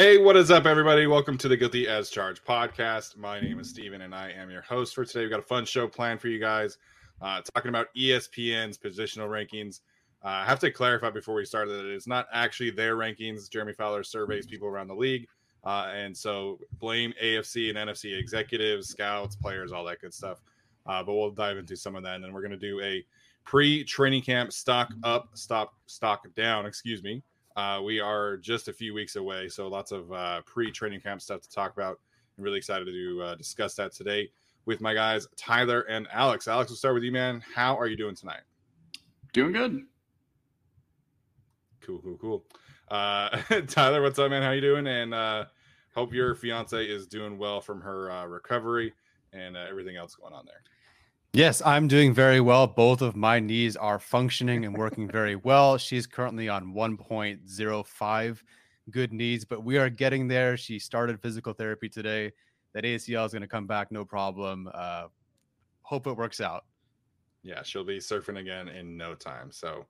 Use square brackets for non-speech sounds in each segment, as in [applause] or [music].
Hey, what is up, everybody? Welcome to the Guilty as Charged podcast. My name is Steven, and I am your host for today. We've got a fun show planned for you guys, uh, talking about ESPN's positional rankings. Uh, I have to clarify before we start that it's not actually their rankings. Jeremy Fowler surveys people around the league, uh, and so blame AFC and NFC executives, scouts, players, all that good stuff. Uh, but we'll dive into some of that, and then we're going to do a pre-training camp stock up, stop, stock down. Excuse me uh, we are just a few weeks away, so lots of uh, pre-training camp stuff to talk about. I'm really excited to uh, discuss that today with my guys Tyler and Alex. Alex, we'll start with you, man. How are you doing tonight? Doing good. Cool, cool, cool. Uh, [laughs] Tyler, what's up, man? How you doing? And uh, hope your fiance is doing well from her uh, recovery and uh, everything else going on there. Yes, I'm doing very well. Both of my knees are functioning and working very well. She's currently on 1.05 good knees, but we are getting there. She started physical therapy today. That ACL is going to come back no problem. Uh, hope it works out. Yeah, she'll be surfing again in no time. So,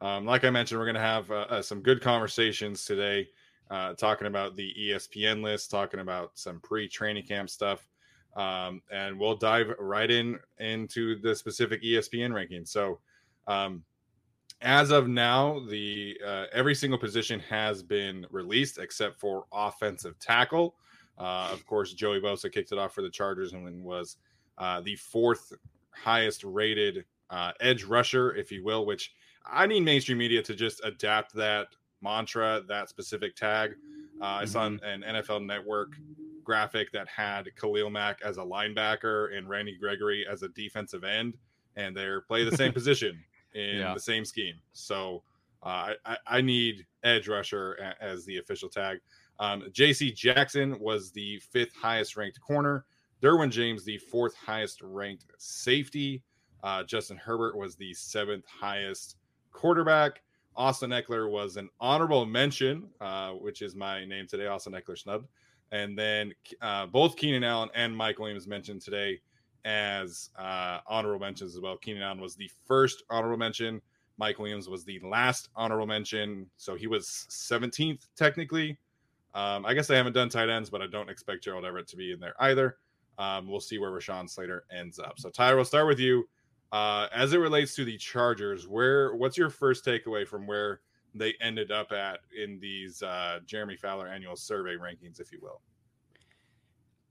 um, like I mentioned, we're going to have uh, uh, some good conversations today, uh, talking about the ESPN list, talking about some pre training camp stuff um, and we'll dive right in into the specific ESPN rankings. So, um, as of now, the uh, every single position has been released except for offensive tackle. Uh, of course, Joey Bosa kicked it off for the Chargers and was uh, the fourth highest rated uh, edge rusher, if you will. Which I need mainstream media to just adapt that mantra, that specific tag. Uh, I saw mm-hmm. an NFL Network graphic that had Khalil Mack as a linebacker and Randy Gregory as a defensive end, and they're play the same [laughs] position in yeah. the same scheme. So uh, I, I, need edge rusher as the official tag. Um, J.C. Jackson was the fifth highest ranked corner. Derwin James, the fourth highest ranked safety. Uh, Justin Herbert was the seventh highest quarterback. Austin Ekeler was an honorable mention, uh, which is my name today, Austin Ekeler snub. And then uh, both Keenan Allen and Mike Williams mentioned today as uh, honorable mentions as well. Keenan Allen was the first honorable mention. Mike Williams was the last honorable mention. So he was 17th technically. Um, I guess I haven't done tight ends, but I don't expect Gerald Everett to be in there either. Um, we'll see where Rashawn Slater ends up. So Tyler, we'll start with you. Uh, as it relates to the Chargers, where what's your first takeaway from where they ended up at in these uh, Jeremy Fowler annual survey rankings, if you will?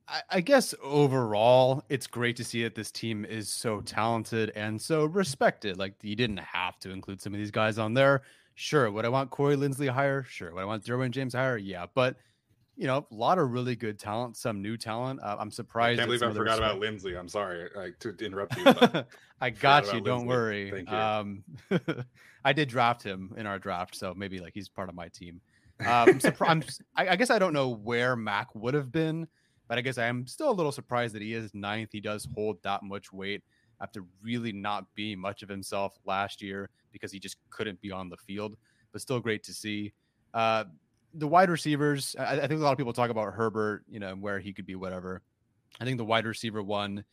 I, I guess overall, it's great to see that this team is so talented and so respected. Like you didn't have to include some of these guys on there. Sure, would I want Corey Linsley higher? Sure. Would I want Derwin James higher? Yeah, but you know, a lot of really good talent, some new talent. Uh, I'm surprised. I can't believe I forgot about Linsley. I'm sorry like, to interrupt you. [laughs] I got you. Don't Linsley. worry. Thank you. Um, [laughs] I did draft him in our draft, so maybe like he's part of my team. Um, I'm surprised. [laughs] I, I guess I don't know where Mack would have been, but I guess I am still a little surprised that he is ninth. He does hold that much weight after really not being much of himself last year because he just couldn't be on the field. But still great to see. Uh, the wide receivers, I, I, think a lot of people talk about Herbert, you know, where he could be whatever. I think the wide receiver one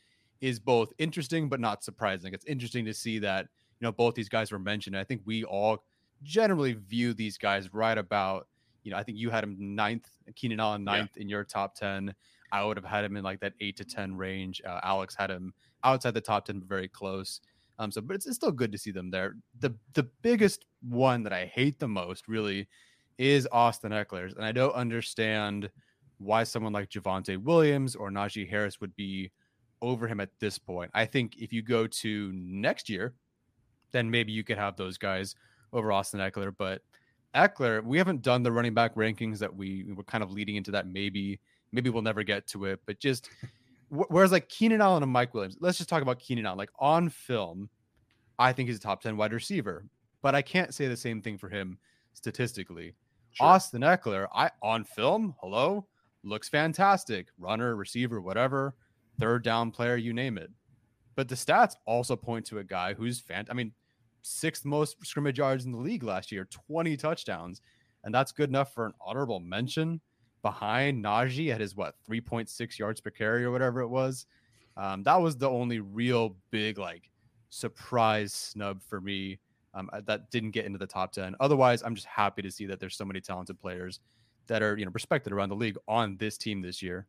is both interesting but not surprising. It's interesting to see that you know both these guys were mentioned. I think we all generally view these guys right about you know I think you had him ninth, Keenan Allen ninth yeah. in your top ten. I would have had him in like that eight to ten range. Uh, Alex had him outside the top ten, but very close. Um, so but it's, it's still good to see them there. The the biggest one that I hate the most really is Austin Ekeler's, and I don't understand why someone like Javonte Williams or Najee Harris would be over him at this point. I think if you go to next year, then maybe you could have those guys over Austin Ekeler. But Ekeler, we haven't done the running back rankings that we, we were kind of leading into that. Maybe, maybe we'll never get to it. But just [laughs] whereas like Keenan Allen and Mike Williams, let's just talk about Keenan Allen. Like on film, I think he's a top 10 wide receiver, but I can't say the same thing for him statistically. Sure. Austin Ekeler, I on film, hello, looks fantastic. Runner, receiver, whatever third down player, you name it. But the stats also point to a guy who's fan. I mean, sixth most scrimmage yards in the league last year, 20 touchdowns. And that's good enough for an honorable mention behind Najee at his what 3.6 yards per carry or whatever it was. Um, that was the only real big like surprise snub for me um, uh, that didn't get into the top 10. Otherwise, I'm just happy to see that there's so many talented players that are you know respected around the league on this team this year.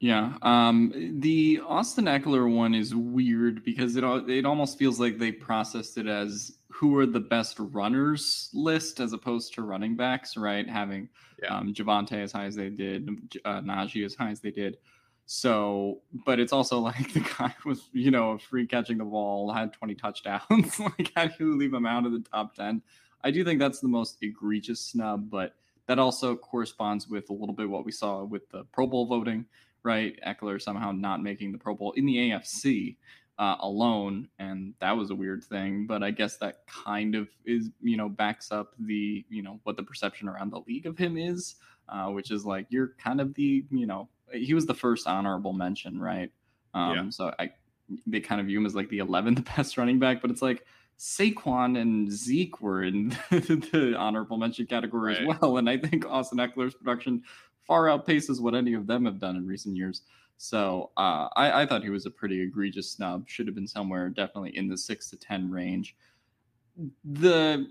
Yeah, um, the Austin Ekeler one is weird because it it almost feels like they processed it as who are the best runners list as opposed to running backs, right? Having yeah. um, Javonte as high as they did, uh, Najee as high as they did. So, but it's also [laughs] like the guy was, you know, free catching the ball, had 20 touchdowns. [laughs] like, how do you leave him out of the top 10? I do think that's the most egregious snub, but that also corresponds with a little bit what we saw with the Pro Bowl voting right? Ekeler somehow not making the Pro Bowl in the AFC uh, alone, and that was a weird thing. But I guess that kind of is, you know, backs up the, you know, what the perception around the league of him is, uh, which is like you're kind of the, you know, he was the first honorable mention, right? Um, yeah. So I, they kind of view him as like the 11th [laughs] best running back, but it's like. Saquon and Zeke were in [laughs] the honorable mention category right. as well. And I think Austin Ekeler's production far outpaces what any of them have done in recent years. So uh, I, I, thought he was a pretty egregious snub. Should have been somewhere definitely in the six to ten range. The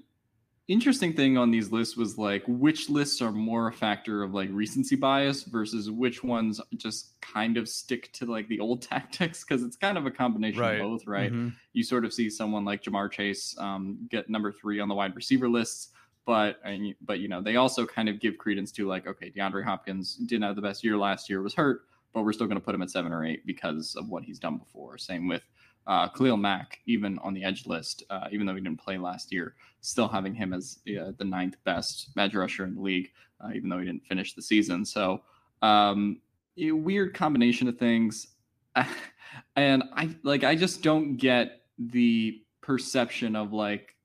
interesting thing on these lists was like which lists are more a factor of like recency bias versus which ones just kind of stick to like the old [laughs] tactics because it's kind of a combination right. of both, right? Mm-hmm. You sort of see someone like Ja'Marr Chase um, get number three on the wide receiver lists but but you know they also kind of give credence to like okay DeAndre Hopkins didn't have the best year last year was hurt but we're still going to put him at seven or eight because of what he's done before same with uh, Khalil Mack even on the edge list uh, even though he didn't play last year still having him as uh, the ninth best edge rusher in the league uh, even though he didn't finish the season. So um, a weird combination of things. [laughs] And I like I just don't get the perception of like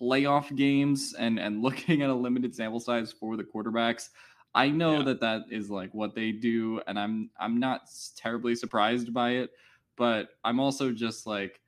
playoff games and and [laughs] looking at a limited sample size for the quarterbacks. I know yeah. that that is like what they do and i'm i'm not terribly surprised by it but i'm also just like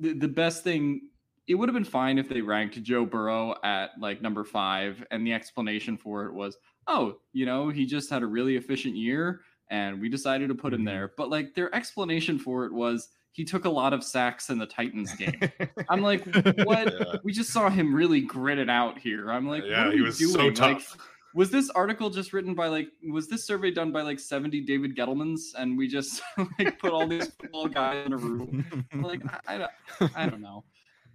the, the best thing it would have been fine if they ranked joe burrow at like number five and the explanation for it was oh you know he just had a really efficient year and we decided to put him mm-hmm. there but like their explanation for it was he took a lot of sacks in the Titans game. [laughs] I'm like, what? Yeah. We just saw him really grit it out here. I'm like, yeah, what are he was doing? so tough. Like, was this article just written by like was this survey done by like 70 david gettlemans and we just [laughs] like put all these football guys in a room [laughs] like I, I, I don't know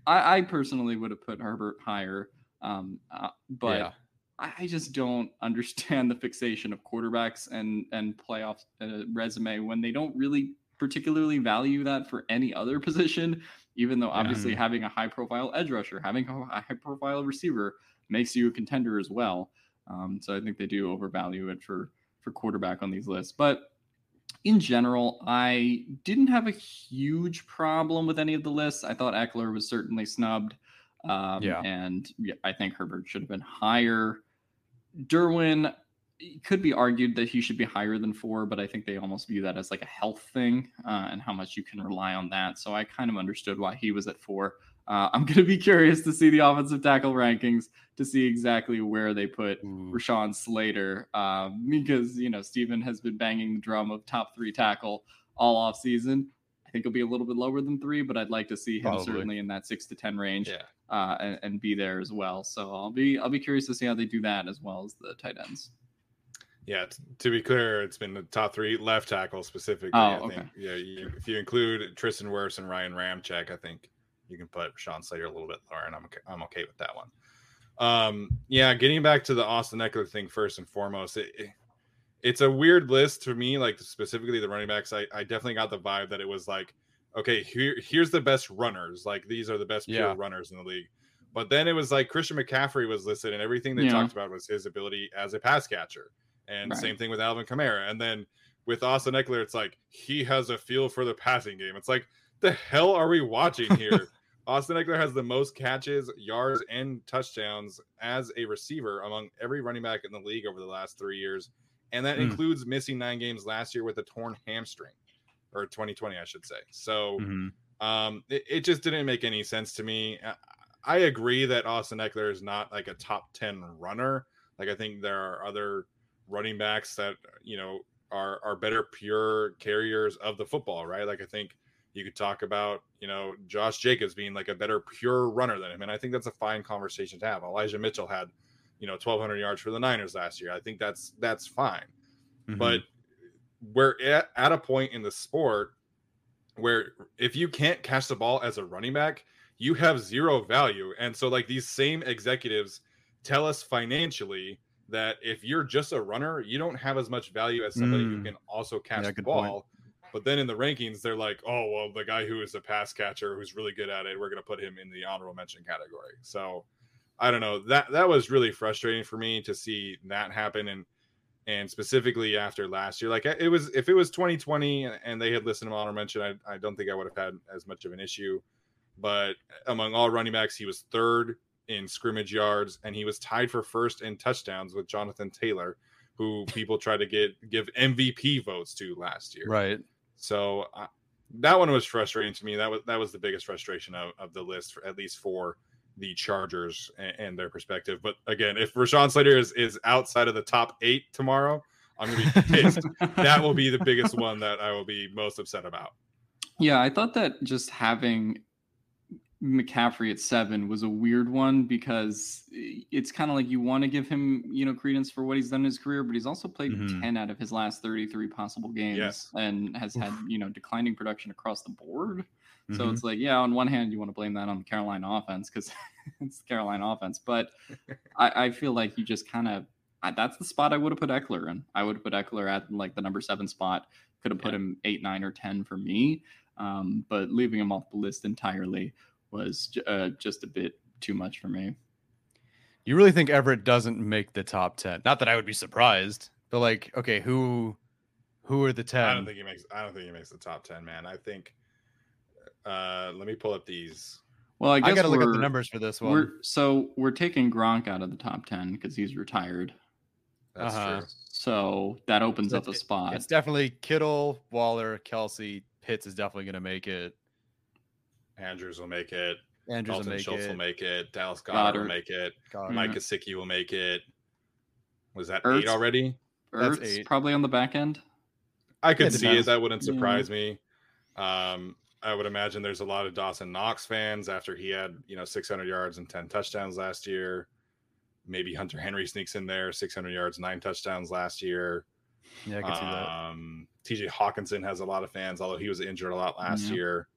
I, I, personally would have put herbert higher um, uh, but yeah. I, I, just don't understand the fixation of quarterbacks and and playoff uh, resume when they don't really particularly value that for any other position, even though obviously yeah. having a high profile edge rusher, having a high profile receiver makes you a contender as well. Um, so I think they do overvalue it for for quarterback on these lists. But in general, I didn't have a huge problem with any of the lists. I thought Ekeler was certainly snubbed. Um, yeah. And I think Herbert should have been higher. Derwin, could be argued that he should be higher than four, but I think they almost view that as like a health thing uh, and how much you can rely on that. So I kind of understood why he was at four. Uh, I'm going to be curious to see the offensive tackle rankings to see exactly where they put Ooh. Rashawn Slater um, because, you know, Steven has been banging the drum of top three tackle all off season. I think he'll be a little bit lower than three, but I'd like to see him Probably. certainly in that six to ten range, yeah. uh, and, and, be there as well. So I'll be I'll be curious to see how they do that as well as the tight ends. Yeah, t- to be clear, it's been the top three left tackle specifically. Oh, I okay. think. Yeah, you, if you include Tristan Wirfs and Ryan Ramczyk, I think you can put Sean Slater a little bit lower, and I'm okay, I'm okay with that one. Um, yeah, getting back to the Austin Ekeler thing first and foremost, it, it, it's a weird list for me. Like specifically the running backs, I, I definitely got the vibe that it was like, okay, here here's the best runners. Like these are the best pure yeah. runners in the league. But then it was like Christian McCaffrey was listed, and everything they yeah. talked about was his ability as a pass catcher. And right. same thing with Alvin Kamara. And then with Austin Ekeler, it's like he has a feel for the passing game. It's like the hell are we watching here? [laughs] Austin Ekeler has the most catches, yards, and touchdowns as a receiver among every running back in the league over the last three years. And that mm. includes missing nine games last year with a torn hamstring, or 2020, I should say. So mm-hmm. um, it, it, just didn't make any sense to me. I agree that Austin Ekeler is not like a top 10 runner. Like, I think there are other running backs that, you know, are, are better pure carriers of the football, right? Like, I think you could talk about, you know, Josh Jacobs being like a better pure runner than him. And I think that's a fine conversation to have. Elijah Mitchell had, you know, 1200 yards for the Niners last year. I think that's, that's fine. Mm-hmm. But we're at, at a point in the sport where if you can't catch the ball as a running back, you have zero value. And so, like, these same executives tell us financially that if you're just a runner, you don't have as much value as somebody mm. who can also catch yeah, the ball. Point. But then in the rankings, they're like, oh, well, the guy who is a pass catcher who's really good at it, we're going to put him in the honorable mention category. So I don't know. That that was really frustrating for me to see that happen. And and specifically after last year, like it was, if it was 2020 and they had listened to honorable mention, I, I don't think I would have had as much of an issue. But among all running backs, he was third in scrimmage yards and he was tied for first in touchdowns with Jonathan Taylor, who people tried to get give MVP votes to last year. Right. So uh, that one was frustrating to me. That was that was the biggest frustration of, of the list, for, at least for the Chargers and, and, their perspective. But again, if Rashawn Slater is is outside of the top eight tomorrow, I'm gonna be [laughs] pissed. that will be the biggest one that I will be most upset about. Yeah, I thought that just having McCaffrey at seven was a weird one because it's kind of like you want to give him, you know, credence for what he's done in his career, but he's also played mm-hmm. 10 out of his last 33 possible games yes. and has had, you know, declining production across the board. Mm-hmm. So it's like, yeah, on one hand, you want to blame that on the Carolina offense because [laughs] it's the Carolina offense. But [laughs] I, I feel like you just kind of, that's the spot I would have put Ekeler in. I would have put Ekeler at like the number seven spot, could have put yeah. him eight, nine, or 10 for me. Um, but leaving him off the list entirely was uh, just a bit too much for me. You really think Everett doesn't make the top ten? Not that I would be surprised, but like, okay, who who are the ten? I don't think he makes. I don't think he makes the top ten, man. I think. Uh, let me pull up these. Well, I guess I got to look at the numbers for this one. We're, so we're taking Gronk out of the top ten because he's retired. That's uh-huh. true. So that opens so up a spot. It's definitely Kittle, Waller, Kelsey, Pitts is definitely going to make it. Andrews will make it. Andrews Dalton will make Schultz it. will make it. Dallas Goedert, Goedert. will make it. Goedert. Mike Gesicki will make it. Was that Ertz, eight already? Ertz, That's eight. probably on the back end. I could it see it. That wouldn't surprise yeah. me. Um, I would imagine there's a lot of Dawson Knox fans after he had, you know, 600 yards and 10 touchdowns last year. Maybe Hunter Henry sneaks in there, 600 yards, nine touchdowns last year. Yeah, I can see that. Um, TJ Hockenson has a lot lot of fans, although he was injured a lot last yeah. year.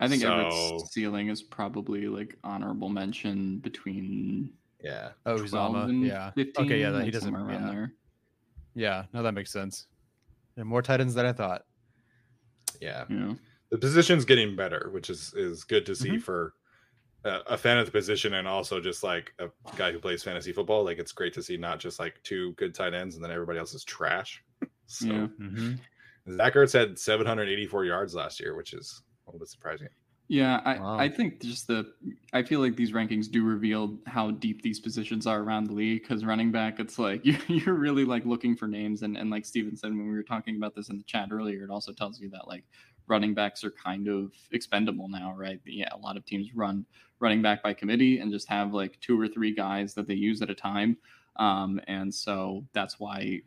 I think so, Everett's ceiling is probably like honorable mention between yeah. Oh, Uzomah. Yeah. 15, okay. Yeah. Like he doesn't. Around yeah. there. Yeah. No, that makes sense. Yeah, more Titans than I thought. Yeah. yeah. The position's getting better, which is is good to see mm-hmm. for a, a, fan of the position and also just like a guy who plays fantasy football. Like it's great to see not just like two good tight ends and then everybody else is trash. [laughs] so yeah. mm-hmm. Zach Ertz had 784 yards last year, which is a little bit surprising. Yeah, I, wow. I think just the I feel like these rankings do reveal how deep these positions are around the league. Because running back, it's like [laughs] you, you're really like looking for names, and and like Steven said when we were talking about this in the chat earlier, it also tells you that like running backs are kind of expendable now, right? Yeah, a lot of teams run running back by committee and just have like two or three guys that they use at a time, um, and so that's why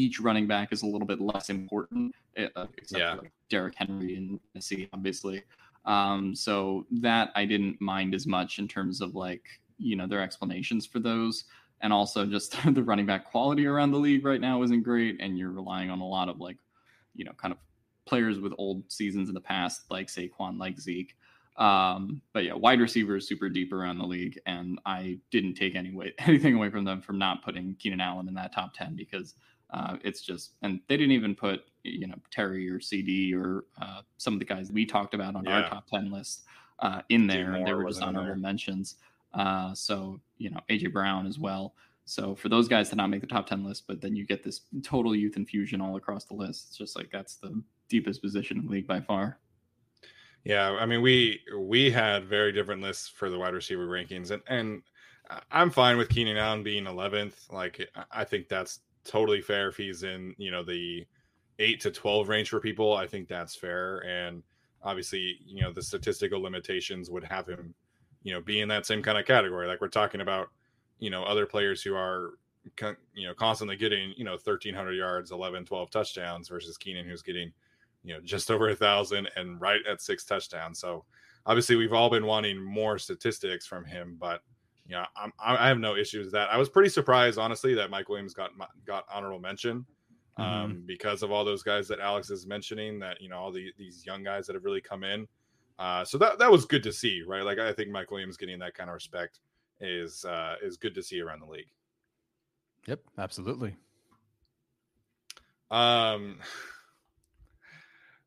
each running back is a little bit less important, eh, uh, except yeah. for like Derrick Henry and Tennessee, obviously. Um, so that I didn't mind as much in terms of like you know their explanations for those, and also just [laughs] the running back quality around the league right now isn't great, and you're relying on a lot of like you know kind of players with old seasons in the past, like Saquon, like Zeke. Um, but yeah, wide receivers super deep around the league, and I didn't take any way, [laughs] anything away from them from not putting Keenan Allen in that top ten because uh, it's just, and they didn't even put you know Terry or CeeDee or uh, some of the guys we talked about on yeah. our top ten list uh, in there, they were just honorable mentions. Uh, so you know AJ Brown as well. So for those guys to not make the top ten list, but then you get this total youth infusion all across the list, it's just like that's the deepest position in the league by far. Yeah, I mean we we had very different lists for the wide receiver rankings, and and I'm fine with Keenan Allen being 11th. Like I think that's totally fair if he's in you know the eight to 12 range for people. I think that's fair, and obviously you know the statistical limitations would have him you know be in that same kind of category. Like we're talking about you know other players who are you know constantly getting you know 1300 yards 11 12 touchdowns versus keenan who's getting you know just [laughs] over a thousand and right at six touchdowns. So obviously we've all been wanting more statistics from him, but yeah, I'm, I have no issues with that. I was pretty surprised, honestly, that Mike Williams got got honorable mention um, mm-hmm. because of all those guys that Alex is mentioning. That you know all the these young guys that have really come in. Uh, so that that was good to see, right? Like I think Mike Williams getting that kind of respect is uh, is good to see around the league. Yep, absolutely. Um,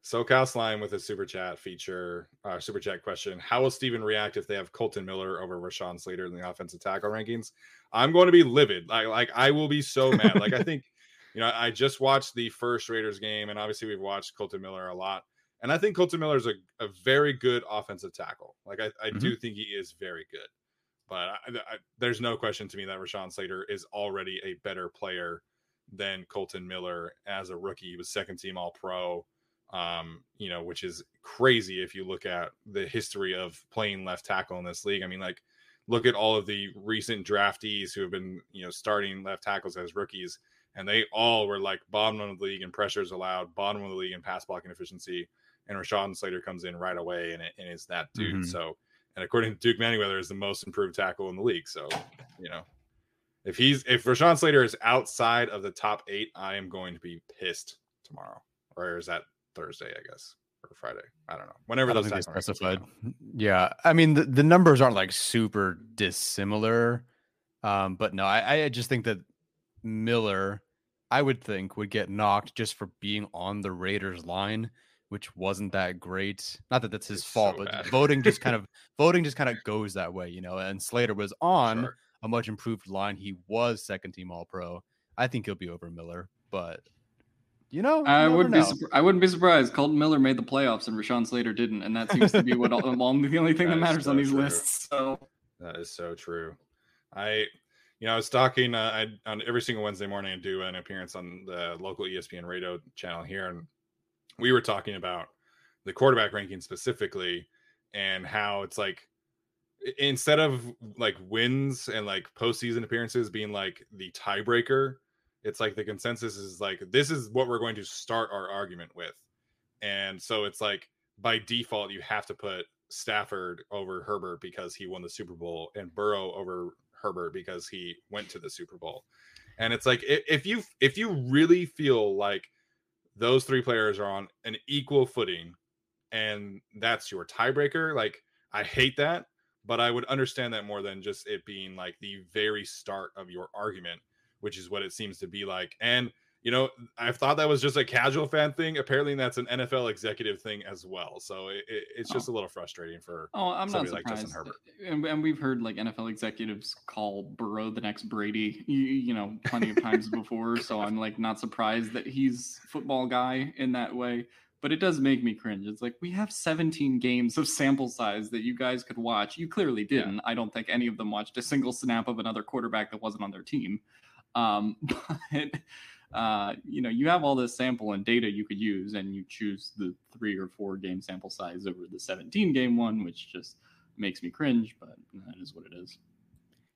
SoCal Slime with a super chat feature, uh, super chat question. How will Steven react if they have Kolton Miller over Rashawn Slater in the offensive tackle rankings? I'm going to be livid. Like, like I will be so mad. like, I [laughs] think, you know, I just watched the first Raiders game, and obviously we've watched Kolton Miller a lot. And I think Kolton Miller is a, a very good offensive tackle. Like, I, I mm-hmm. do think he is very good. But I, I, there's no question to me that Rashawn Slater is already a better player than Kolton Miller as a rookie. He was second team All Pro um, you know, which is crazy if you look at the history of playing left tackle in this league. I mean, like, look at all of the recent draftees who have been, you know, starting left tackles as rookies, and they all were like bottom of the league in pressures allowed, bottom of the league in pass blocking efficiency. And Rashawn Slater comes in right away and, and is that dude. Mm-hmm. So, and according to Duke Manyweather, is the most improved tackle in the league. So, you know, if he's if Rashawn Slater is outside of the top eight, I am going to be pissed tomorrow. Or is that Thursday, I guess, or Friday. I don't know. Whenever those those specified. Yeah, I mean the, the numbers aren't like super dissimilar, um, but no, I, I just think that Miller, I would think, would get knocked just for being on the Raiders line, which wasn't that great. Not that that's his it's fault, so but voting just kind [laughs] of voting just kind of goes that way, you know. And Slater was on sure. a much improved line. He was second team All Pro. I think he'll be over Miller, but you know, I wouldn't know. be. I wouldn't be surprised. Kolton Miller made the playoffs and Rashawn Slater didn't, and that seems to be what all, [laughs] the only thing that, that matters so on these true. lists. So that is so true. I, you know, I was talking uh, I, on every single Wednesday morning. I do an appearance on the local ESPN radio channel here, and we were talking about the quarterback ranking specifically, and how it's like instead of like wins and like postseason appearances being like the tiebreaker it's like the consensus is like this is what we're going to start our argument with. And so it's like by default you have to put stafford over herbert because he won the super bowl and burrow over herbert because he went to the super bowl. And it's like if you if you really feel like those three players are on an equal footing and that's your tiebreaker like i hate that but i would understand that more than just it being like the very start of your argument which is what it seems to be like. And you know, I thought that was just a casual fan thing. Apparently, that's an NFL executive thing as well. So it, it, it's oh. just oh. a little frustrating for oh, I'm not surprised. like Justin Herbert. And, and, we've heard like NFL executives call Burrow the next Brady, you, you know, plenty of times [laughs] before. So I'm like not surprised that he's football guy in that way. But it does make me cringe. It's like we have 17 games of sample size that you guys could watch. You clearly didn't. Yeah. I don't think any of them watched a single snap of another quarterback that wasn't on their team. Um, [laughs] but uh, you know, you have all this sample and data you could use, and you choose the three or four game sample size over the 17 game one, which just makes me cringe, but that is what it is.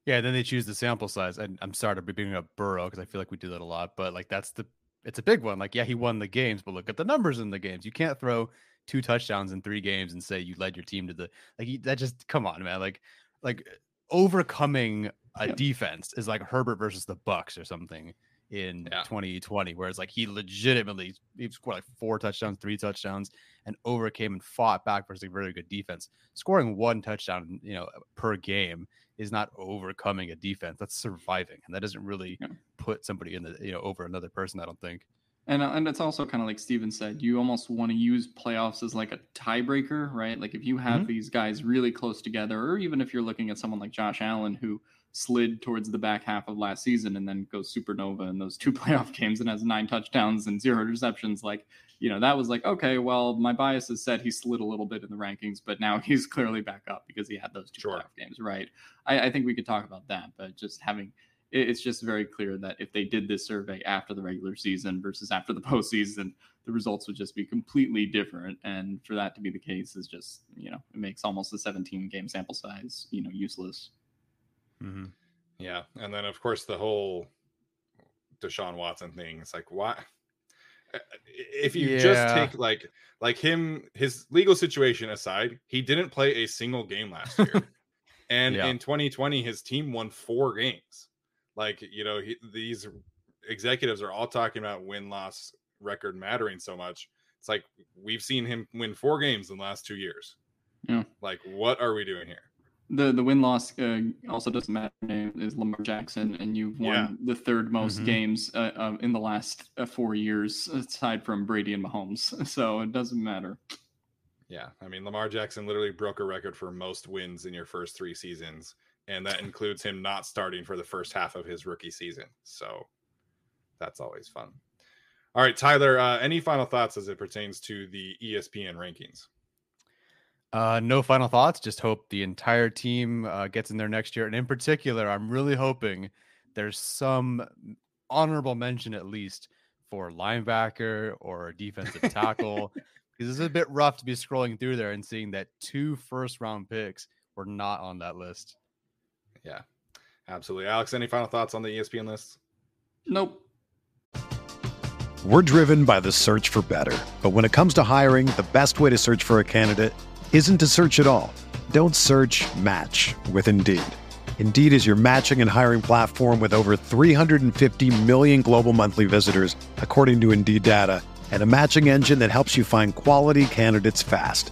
Yeah, then they choose the sample size. And I'm sorry to be bringing up Burrow because I feel like we do that a lot, but like that's the it's a big one. Like, yeah, he won the games, but look at the numbers in the games. You can't throw two touchdowns in three games and say you led your team to the like that just come on, man. Like like overcoming a defense is like Herbert versus the Bucks or something in yeah. 2020, whereas like he legitimately he scored like four touchdowns, three touchdowns, and overcame and fought back versus a very good defense. Scoring one touchdown, you know, per game is not overcoming a defense. That's surviving, and that doesn't really yeah. put somebody in the you know over another person. I don't think. And uh, and it's also kind of like Steven said, you almost want to use playoffs as like a tiebreaker, right? Like if you have mm-hmm. these guys really close together, or even if you're looking at someone like Josh Allen who slid towards the back half of last season and then goes supernova in those two [laughs] playoff games and has nine touchdowns and zero interceptions, like you know that was like okay, well my bias has said he slid a little bit in the rankings, but now [laughs] he's clearly back up because he had those two sure. playoff games, right? I, I think we could talk about that, but just having it's just very clear that if they did this survey after the regular season versus after the [laughs] postseason, the results would just be completely different. And for that to be the case is just, you know, it makes almost a 17 game sample size, you know, useless. Mm-hmm. Yeah. And then, of course, the whole Deshaun Watson thing. It's like, why? If you yeah. just take like like him, his legal situation aside, he didn't play a single game last year. [laughs] and yeah. in 2020, his team won four games. Like, you know, he, these executives are all talking about win loss record mattering so much. It's like we've seen him win four games in the last two years. Yeah. Like, what are we doing here? The the win loss uh, also doesn't matter. Name is Lamar Jackson, and you've won yeah. the third most mm-hmm. games uh, uh, in the last uh, four years, aside from Brady and Mahomes. [laughs] So it doesn't matter. Yeah, I mean Lamar Jackson literally broke a record for most wins in your first three seasons, and that includes him not starting for the first half of his rookie season. So that's always fun. All right, Tyler, uh, any final thoughts as it pertains to the ESPN rankings? Uh, no final thoughts. Just hope the entire team uh, gets in there next year. And in particular, I'm really hoping there's some honorable mention at least for linebacker or defensive [laughs] tackle because it's a bit rough to be scrolling through there and seeing that two first round picks were not on that list. Yeah, absolutely. Alex, any final thoughts on the ESPN list? Nope. We're driven by the search for better. But when it comes to hiring, the best way to search for a candidate isn't to search at all. Don't search match with Indeed. Indeed is your matching and hiring platform with over 350 million global monthly visitors, according to Indeed data, and a matching engine that helps you find quality candidates fast.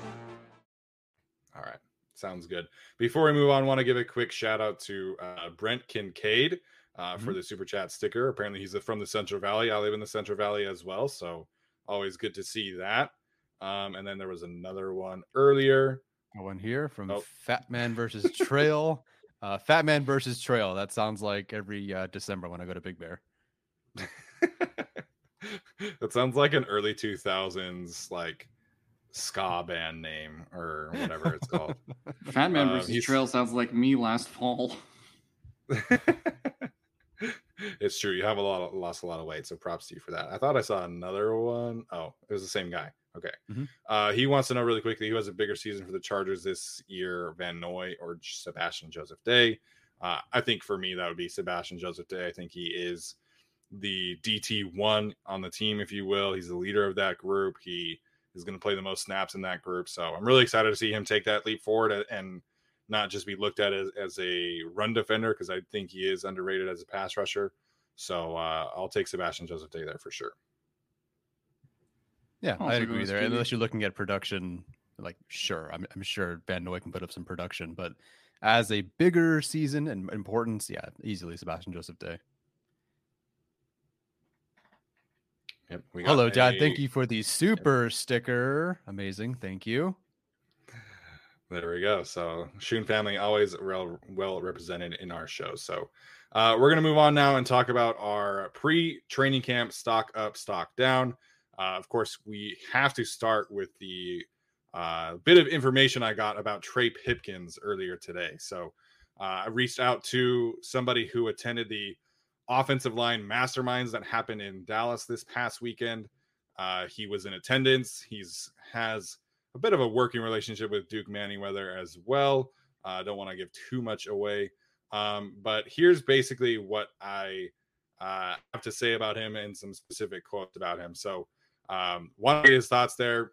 Sounds good. Before we move on, I want to give a quick shout out to uh, Brent Kincaid uh, mm-hmm. for the super chat sticker. Apparently, he's from the Central Valley. I live in the Central Valley as well, so always good to see that. Um, and then there was another one earlier. One here from oh. Fat Man versus Trail. [laughs] uh, Fat Man versus Trail. That sounds like every uh, December when I go to Big Bear. [laughs] that sounds like an early 2000s like ska band name or whatever it's called. [laughs] Fat Man versus Trail sounds like me last fall [laughs] it's true. You have a lot of, lost a lot of weight, so props to you for that. I thought I saw another one. Oh, it was the same guy. Okay. Mm-hmm. Uh, he wants to know really quickly who has a bigger season for the Chargers this year, Van Noy or Sebastian Joseph Day. Uh, I think for me, that would be Sebastian Joseph Day. I think he is the DT1 on the team, if you will. He's the leader of that group. He is going to play the most snaps in that group. So I'm really excited to see him take that leap forward and not just be looked at as, as a run defender, because I think he is underrated as a pass rusher. So uh, I'll take Sebastian Joseph Day there for sure. Yeah, i agree there. Unless you're looking at production, like sure, I'm, I'm sure Van Noy can put up some production, but as a bigger season and importance, yeah, easily Sebastian Joseph Day. Yep. Hello, a... Dad. Thank you for the super yep. sticker. Amazing. Thank you. There we go. So Shun family always well well represented in our show. So uh, we're gonna move on now and talk about our pre-training camp stock up, stock down. Uh, of course, we have to start with the uh, bit of information I got about Trey Pipkins earlier today. So uh, I reached out to somebody who attended the offensive line masterminds that happened in Dallas this past weekend. Uh, he was in attendance. He's has a bit of a working relationship with Duke Manyweather as well. Uh, I don't want to give too much away, um, but here's basically what I uh, have to say about him and some specific quotes about him. So um, one of his thoughts there,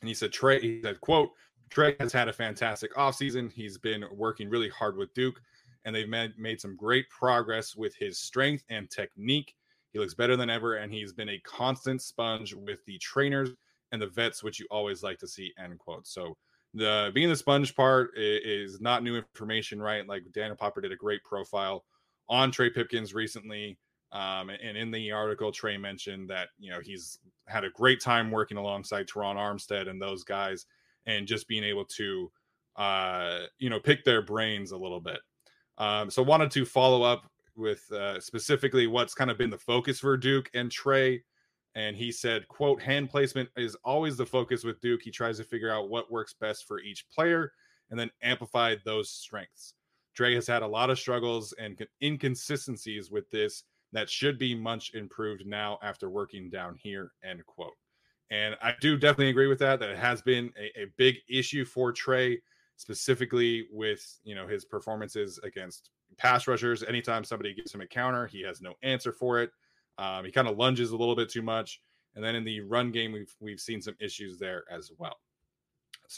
and he said Trey, he said, quote, Trey has had a fantastic offseason. He's been working really hard with Duke, and they've made, some great progress with his strength and technique. He looks better than ever, and he's been a constant sponge with the trainers and the vets, which you always like to see. End quote. So the being the sponge part is not new information, right? Like Daniel Popper did a great profile on Trey Pipkins recently. Um, and in the article, Trey mentioned that you know he's had a great time working alongside Terron Armstead and those guys, and just being able to uh, you know pick their brains a little bit. Um, so wanted to follow up with uh, specifically what's kind of been the focus for Duke and Trey. And he said, "quote Hand placement is always the focus with Duke. He tries to figure out what works best for each player, and then amplify those strengths." Trey has had a lot of struggles and inconsistencies with this that should be much improved now after working down here end quote and i do definitely agree with that that it has been a, a big issue for trey specifically with you know his performances against pass rushers anytime somebody gives him a counter he has no answer for it. Um, he kind of lunges a little bit too much. And then in the run game we've we've seen some issues there as well.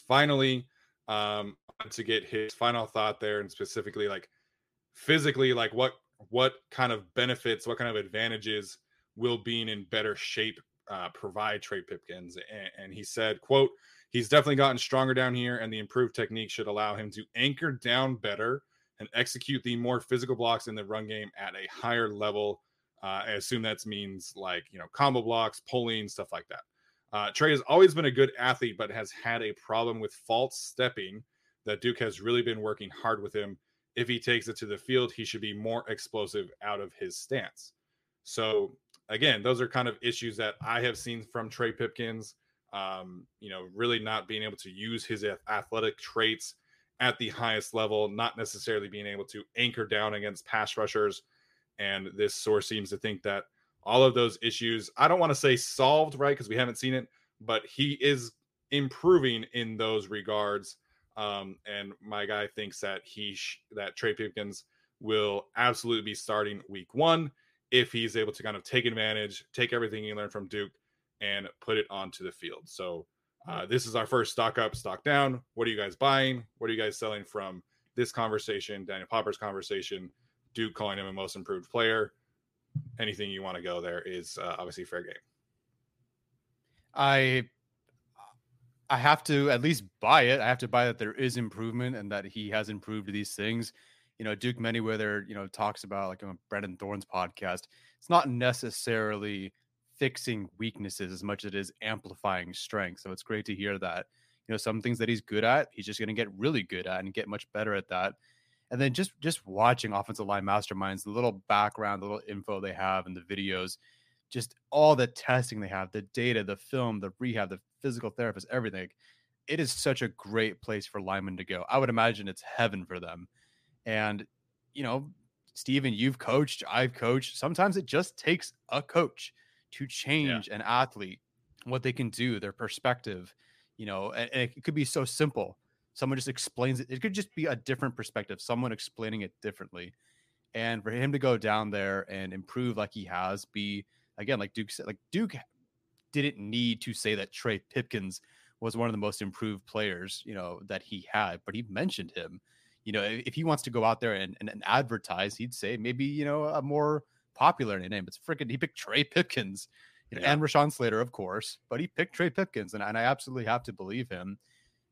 Finally um to get his final thought there and specifically like physically like what what kind of benefits, what kind of advantages will being in better shape uh, provide Trey Pipkins? And, and he said, "quote He's definitely gotten stronger down here, and the improved technique should allow him to anchor down better and execute the more physical blocks in the run game at a higher level. Uh, I assume that means like you know combo blocks, pulling, stuff like that. Uh, Trey has always been a good athlete, but has had a problem with false stepping. That Duke has really been working hard with him if he takes it to the field, he should be more explosive out of his stance. So again, those are kind of issues that I have seen from Trey Pipkins. Um, you know, really not being able to use his athletic traits at the highest level, not necessarily being able to anchor down against pass rushers. And this source seems to think that all of those issues, I don't want to say solved, right? Because we haven't seen it, but he is improving in those regards. Um, and my guy thinks that he sh- that Trey Pipkins will absolutely be starting week one if he's able to kind of take advantage, take everything he learned from Duke, and put it onto the field. So uh, this is our first stock up, stock down. What are you guys buying? What are you guys selling from this conversation, Daniel Popper's conversation, Duke calling him a most improved player? Anything you want to go there is uh, obviously fair game. I I have to at least buy it. I have to buy that there is improvement and that he has improved these things. You know, Duke Manyweather, you know, talks about like on Brandon Thorn's podcast. It's not necessarily fixing weaknesses as much as it is amplifying strength. So it's great to hear that. You know, some things that he's good at, he's just going to get really good at and get much better at that. And then just just watching offensive line masterminds, the little background, the little info they have and the videos, just all the testing they have, the data, the film, the rehab, the physical therapist, everything. It is such a great place for linemen to go. I would imagine it's heaven for them. And, you know, Steven, you've coached, I've coached. Sometimes it just takes a coach to change yeah. an athlete, what they can do, their perspective, you know, and, and it could be so simple. someone just explains it. It could just be a different perspective, someone explaining it differently. And for him to go down there and improve like he has, be again, like Duke said, like Duke didn't need to say that Trey Pipkins was one of the most improved players, you know, that he had, but he mentioned him. You know, if he wants to go out there and, and, and advertise, he'd say maybe, you know, a more popular in name. It's freaking, he picked Trey Pipkins you know, yeah. and Rashawn Slater, of course, but he picked Trey Pipkins, and, and I absolutely have to believe him.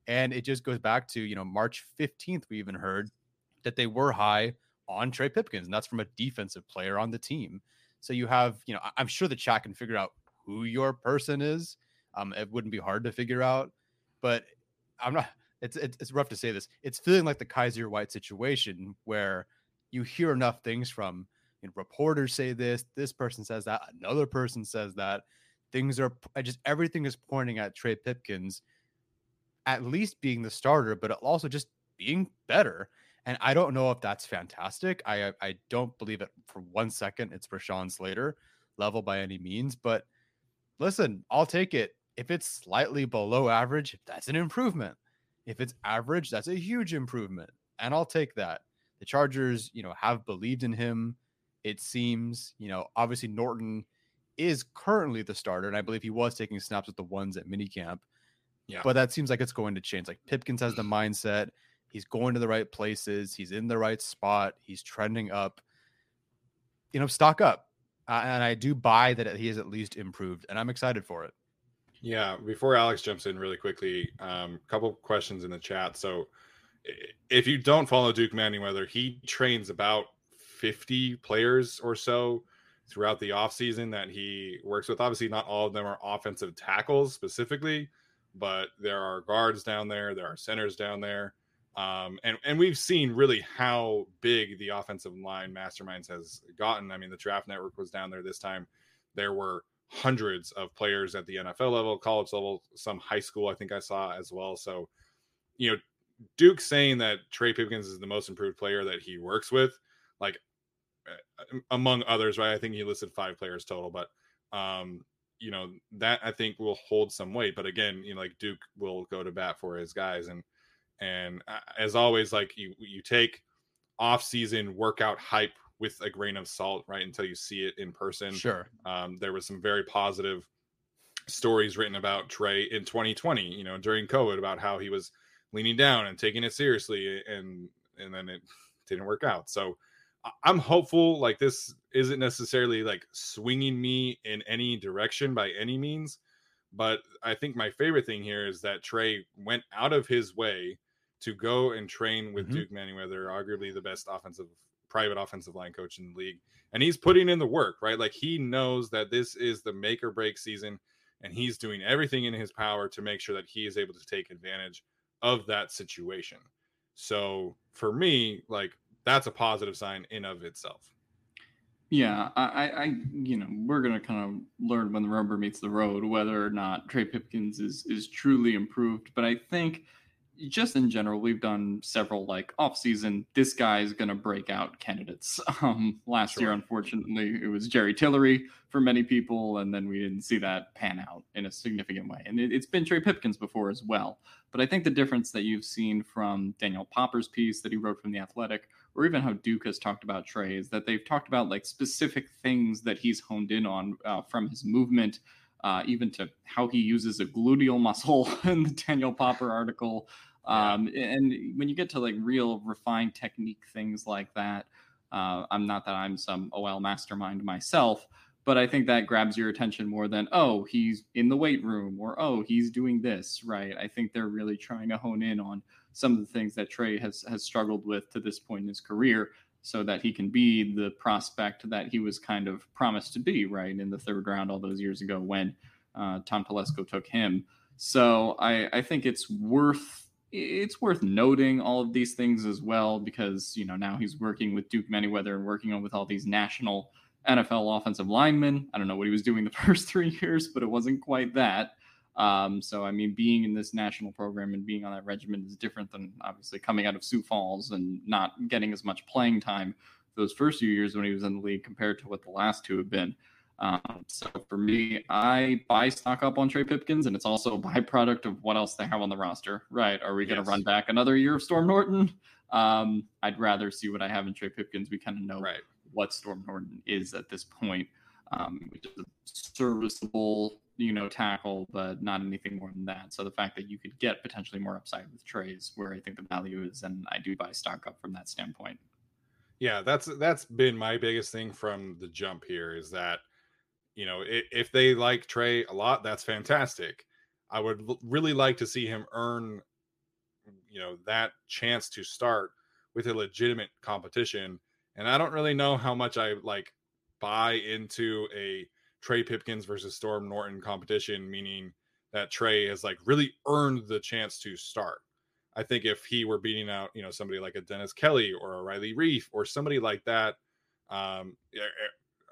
And it just goes back to, you know, March 15th, we even heard that they were high on Trey Pipkins, and that's from a defensive player on the team. So you have, you know, I'm sure the chat can figure out who your person is. Um, it wouldn't be hard to figure out, but I'm not. It's, it's it's rough to say this. It's feeling like the Kyzir White situation where you hear enough things from reporters say this, this person says that, another person says that. Things are I just everything is pointing at Trey Pipkins, at least being the starter, but also just being better. And I don't know if that's fantastic. I I don't believe it for one second. It's Rashawn Slater level by any means, but listen, I'll take it. If it's slightly below average, that's an improvement. If it's average, that's a huge improvement. And I'll take that. The Chargers, you know, have believed in him. It seems, you know, obviously Norton is currently the starter, and I believe he was taking snaps with the ones at minicamp. Yeah. But that seems like it's going to change. Like Pipkins has the mindset. He's going to the right places. He's in the right spot. He's trending up. You know, stock up. Uh, and I do buy that he has at least improved, and I'm excited for it. Yeah. Before Alex jumps in really quickly, a um, couple questions in the chat. So, if you don't follow Duke Manyweather, he trains about 50 players or so throughout the offseason that he works with. Obviously, not all of them are offensive tackles specifically, but there are guards down there, there are centers down there. Um, and and we've seen really how big the offensive line masterminds has gotten. I mean, the draft network was down there this time. There were hundreds of players at the NFL level, college level, some high school. I think I saw as well. So, you know, Duke saying that Trey Pipkins is the most improved player that he works with, like among others, right? I think he listed five players total, but um, you know that I think will hold some weight. But again, you know, like Duke will go to bat for his guys and and uh, as always, like you you take off season workout hype with a grain of salt, right? Until you see it in person. Sure. Um, there was some very positive stories written about Trey in 2020, you know, during COVID about how he was leaning down and taking it seriously and and then it [laughs] didn't work out. So I'm hopeful like this isn't necessarily like swinging me in any direction by any means, but I think my favorite thing here is that Trey went out of his way to go and train with mm-hmm. Duke Manyweather, arguably the best offensive private offensive line coach in the league. And he's putting in the work, right? Like he knows that this is the make or break season and he's doing everything in his power to make sure that he is able to take advantage of that situation. So for me, like that's a positive sign in of itself. Yeah, I, I, you know, we're gonna kind of learn when the rubber meets the road whether or not Trey Pipkins is is truly improved. But I think just in general, we've done several like off season. This guy is going to break out candidates. [laughs] Um, last sure. year, unfortunately, it was Jerry Tillery for many people, and then we didn't see that pan out in a significant way. And it, has been Trey Pipkins before as well. But I think the difference that you've seen from Daniel Popper's piece that he wrote from the Athletic, or even how Duke has talked about Trey, is that they've talked about like specific things that he's honed in on uh, from his movement uh, even to how he uses a gluteal muscle [laughs] in the Daniel Popper article. Um, yeah. And when you get to like real refined technique things like that, uh, I'm not that I'm some OL mastermind myself, but I think that grabs your attention more than oh he's in the weight room or oh he's doing this right. I think they're really trying to hone in on some of the things that Trey has has struggled with to this point in his career so that he can be the prospect that he was kind of promised to be, right, in the third round all those years ago when uh, Tom Telesco took him. So I, I think it's worth it's worth noting all of these things as well because you know now he's working with Duke Manyweather and working on with all these national NFL offensive linemen. I don't know what he was doing the [laughs] first three years, but it wasn't quite that. Um, so, I mean, being in this national program and being on that regiment is different than obviously coming out of Sioux Falls and not getting as much playing time those first few years when he was in the league compared to what the last two have been. Um, so for me, I buy stock up on Trey Pipkins, and it's also a byproduct of what else they have on the roster. Right? Are we going to yes. run back another year of Storm Norton? Um, I'd rather see what I have in Trey Pipkins. We kind of know right. what Storm Norton is at this point, um, which is a serviceable, you know, tackle, but not anything more than that. So the fact that you could get potentially more upside with Trey is where I think the value is, and I do buy stock up from that standpoint. Yeah, that's that's been my biggest thing from the jump here is that you know, if, if they like Trey a lot, that's fantastic. I would l- really like to see him earn, you know, that chance to start with a legitimate competition. And I don't really know how much I like buy into a Trey Pipkins versus Storm Norton competition, meaning that Trey has like really earned the chance to start. I think if he were beating out, you know, somebody like a Dennis Kelly or a Riley Reiff or somebody like that, um,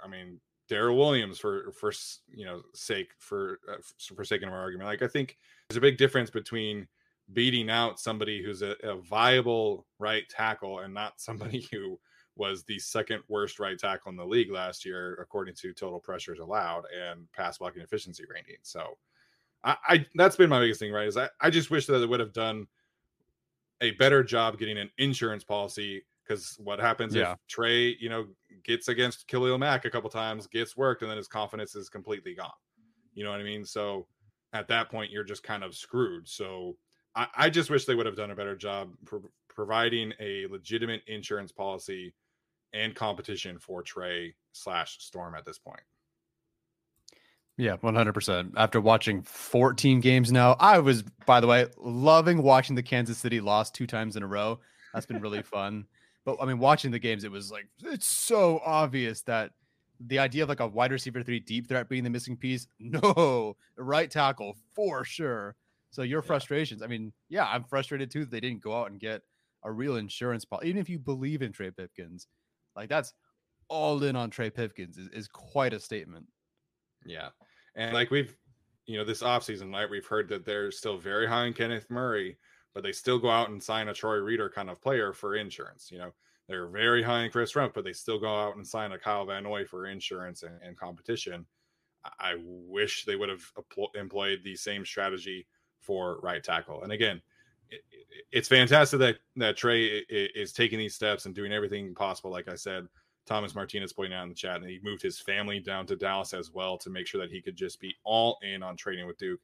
I mean, Daryl Williams for for you know sake for uh, for sake of our argument. Like I think there's a big difference between beating out somebody who's a, a, viable right tackle and not somebody [laughs] who was the second worst right tackle in the league last year according to total pressures allowed and pass blocking efficiency rating. So I, I that's been my biggest thing, right? Is I, I just wish that they would have done a better job getting an insurance policy because what happens yeah. if Trey, you know, gets against Khalil Mack a couple times, gets worked, and then his confidence is completely gone. You know what I mean? So at that point, you're just kind of screwed. So I, I just wish they would have done a better job pro- providing a legitimate insurance policy and competition for Trey slash Storm at this point. Yeah, 100%. After watching 14 games now, I was, by the way, loving watching the Kansas City loss two times in a row. That's been really [laughs] fun. But I mean, watching the games, it was like it's so obvious that the idea of like a wide receiver three deep threat being the missing piece, [laughs] no, right tackle for sure. So your yeah. frustrations, I mean, yeah, I'm frustrated too that they didn't go out and get a real insurance policy. Even if you believe in Trey Pipkins, like that's all in on Trey Pipkins is, is quite a statement. Yeah. And like we've, you know, this offseason, right, we've heard that they're still very high on Kenneth Murray but they still go out and sign a Troy Reeder kind of player for insurance. You know, they're very high in Chris Rumph, but they still go out and sign a Kyle Van Noy for insurance and, and competition. I wish they would have employed the same strategy for right tackle. And again, it's fantastic that that Trey is taking these steps and doing everything possible. Like I said, Thomas Martinez pointing out in the chat, and he moved his family down to Dallas as well to make sure that he could just be all in on training with Duke.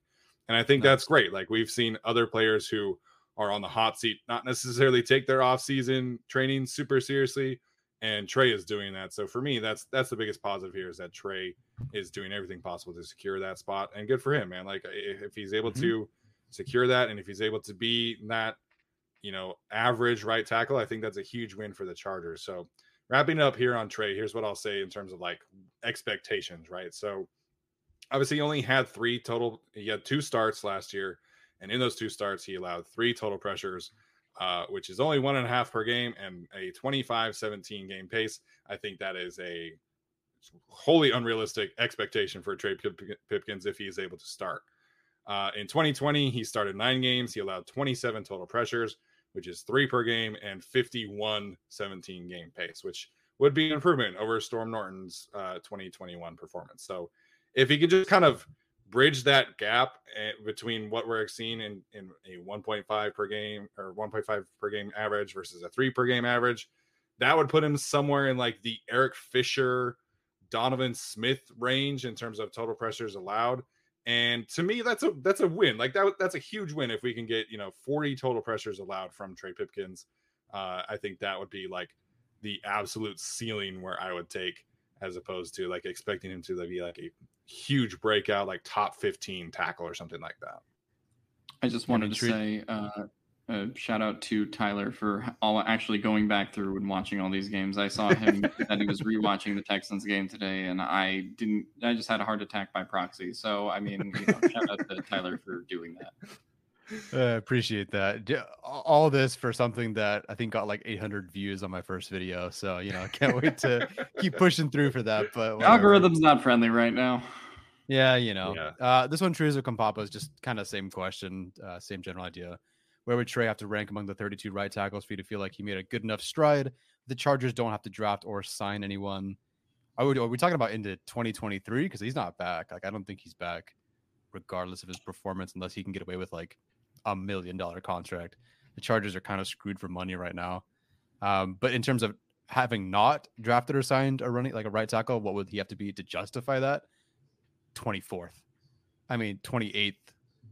And I think nice. that's great. Like we've seen other players who are on the hot seat, not necessarily take their off-season training super seriously. And Trey is doing that. So for me, that's that's the biggest positive here is that Trey is doing everything possible to secure that spot. And good for him, man. Like if he's able mm-hmm. to secure that and if he's able to be that, you know, average right tackle, I think that's a huge win for the Chargers. So wrapping up here on Trey, here's what I'll say in terms of like expectations, right? So obviously he only had three total, he had two starts last year and in those two starts, he allowed three total pressures, uh, which is only one and a half per game and a 25 17 game pace. I think that is a wholly unrealistic expectation for Trey Pipkins if he is able to start. Uh, in 2020, he started nine games. He allowed 27 total pressures, which is three per game, and 51 17 game pace, which would be an improvement over Storm Norton's uh, 2021 performance. So if he could just kind of bridge that gap eh, between what we're seeing in, in a 1.5 per game or 1.5 per game average versus a three per game average, that would put him somewhere in like the Eric Fisher, Donovan Smith range in terms of total pressures allowed. And to me, that's a that's a win. Like that that's a huge win if we can get you know 40 total pressures allowed from Trey Pipkins. Uh, I think that would be like the absolute ceiling where I would take as opposed to like expecting him to be like a huge breakout, like top 15 tackle or something like that. I just wanted to say, uh, uh, shout out to Tyler for all actually going back through and watching all these games. I saw him [laughs] that he was rewatching the Texans game today, and I didn't. I just had a heart attack by proxy. So I mean, you know, shout out to Tyler for doing that. [laughs] I uh, appreciate that. All this for something that I think got like 800 views on my first video. So you know, I can't wait to keep pushing through for that. But [laughs] whatever. algorithm's not friendly right now. Yeah, you know. Yeah. Uh, this one, Truzo Compapa, is just kind of same question, uh, same general idea. Where would Trey have to rank among the 32 right tackles for you to feel like he made a good enough stride? The Chargers don't have to draft or sign anyone. Are we, talking about into 2023? Because he's not back. Like I don't think he's back, regardless of his performance, unless he can get away with like a million dollar contract. The Chargers are kind of screwed for money right now. Um, but in terms of having not drafted or signed a running like a right tackle, what would he have to be to justify that? 24th. I mean, 28th,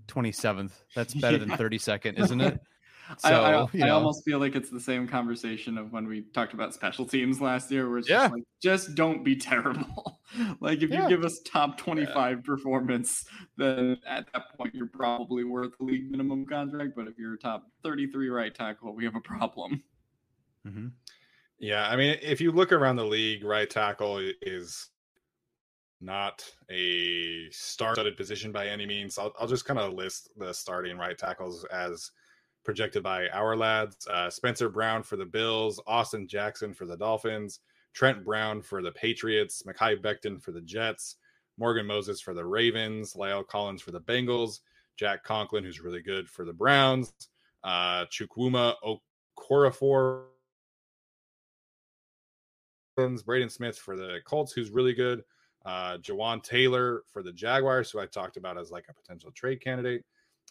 27th. That's [laughs] better than 32nd, isn't it? [laughs] So, I, I, you know. I, almost feel like it's the same conversation of when we talked about special teams last year, where it's yeah. just like, just don't be terrible. [laughs] like if yeah. you give us top 25 yeah. performance, then at that point you're probably worth the league minimum contract. But if you're top 33 right tackle, we have a problem. Mm-hmm. Yeah, I mean, if you look around the league, right tackle is not a star-studded position by any means. I'll, I'll just kind of list the starting right tackles as projected by our lads: uh, Spencer Brown for the Bills, Austin Jackson for the Dolphins, Trent Brown for the Patriots, Mekhi Becton for the Jets, Morgan Moses for the Ravens, La'el Collins for the Bengals, Jack Conklin, who's really good for the Browns, uh, Chukwuma Okorafor Braden Smith for the Colts, who's really good. Uh, Jawaan Taylor for the Jaguars, who I talked about as like a potential trade candidate.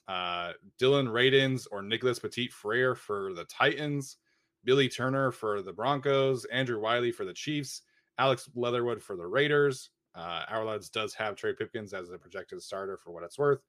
Uh, Dillon Radunz or Nicholas Petit Frere for the Titans. Billy Turner for the Broncos. Andrew Wylie for the Chiefs. Alex Leatherwood for the Raiders. Uh, Our Lads does have Trey Pipkins as a projected starter for what it's worth.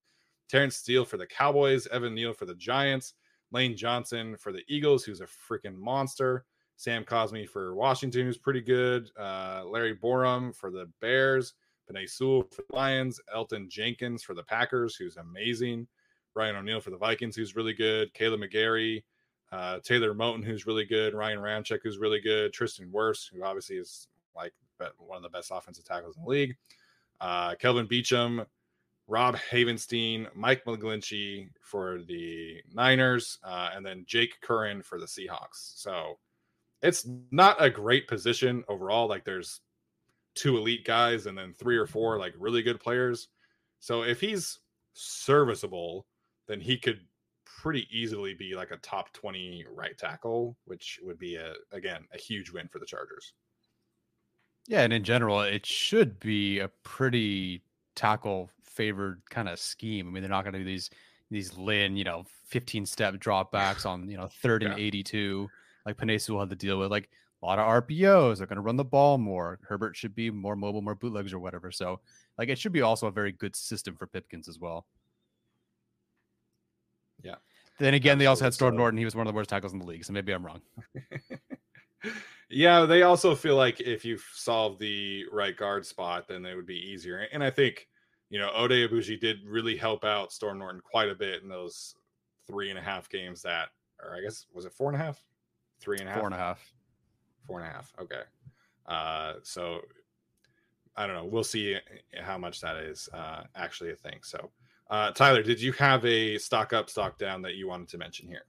Terence Steele for the Cowboys. Evan Neal for the Giants. Lane Johnson for the Eagles, who's a freaking monster. Sam Cosmi for Washington, who's pretty good. Uh, Larry Borom for the Bears. Penei Sewell for the Lions. Elgton Jenkins for the Packers, who's amazing. Ryan O'Neill for the Vikings, who's really good. Kaleb McGary. Uh, Taylor Moton, who's really good. Ryan Ramczyk, who's really good. Tristan Wirfs, who obviously is like one of the best offensive tackles in the league. Uh, Kelvin Beachum, Rob Havenstein, Mike McGlinchey for the Niners, uh, and then Jake Curhan for the Seahawks. So it's not a great position overall. Like there's two elite guys and then three or four like really good players. So if he's serviceable, then he could pretty easily be like a top 20 right tackle, which would be a again a huge win for the Chargers. Yeah, and in general, it should be a pretty tackle favored kind of scheme. I mean, they're not going to do these these Lynn, you know, 15 step dropbacks [laughs] on, you know, third and yeah. 82 like Penei Sewell had to deal with. Like a lot of RPOs, they're going to run the ball more. Herbert should be more mobile, more bootlegs or whatever. So, like, it should be also a very good system for Pipkins as well. Yeah. Then again, Absolutely. they also had Storm Norton. He was one of the worst tackles in the league. So maybe I'm wrong. [laughs] yeah, they also feel like if you solve the right guard spot, then it would be easier. And I think, you know, Oday Aboushi did really help out Storm Norton quite a bit in those three and a half games that, or I guess, was it four and a half? Three and a half? Four and a half. Four and a half. Okay. Uh, so I don't know. We'll see how much that is uh, actually a thing. So, uh, Tyler, did you have a stock up, stock down that you wanted to mention here?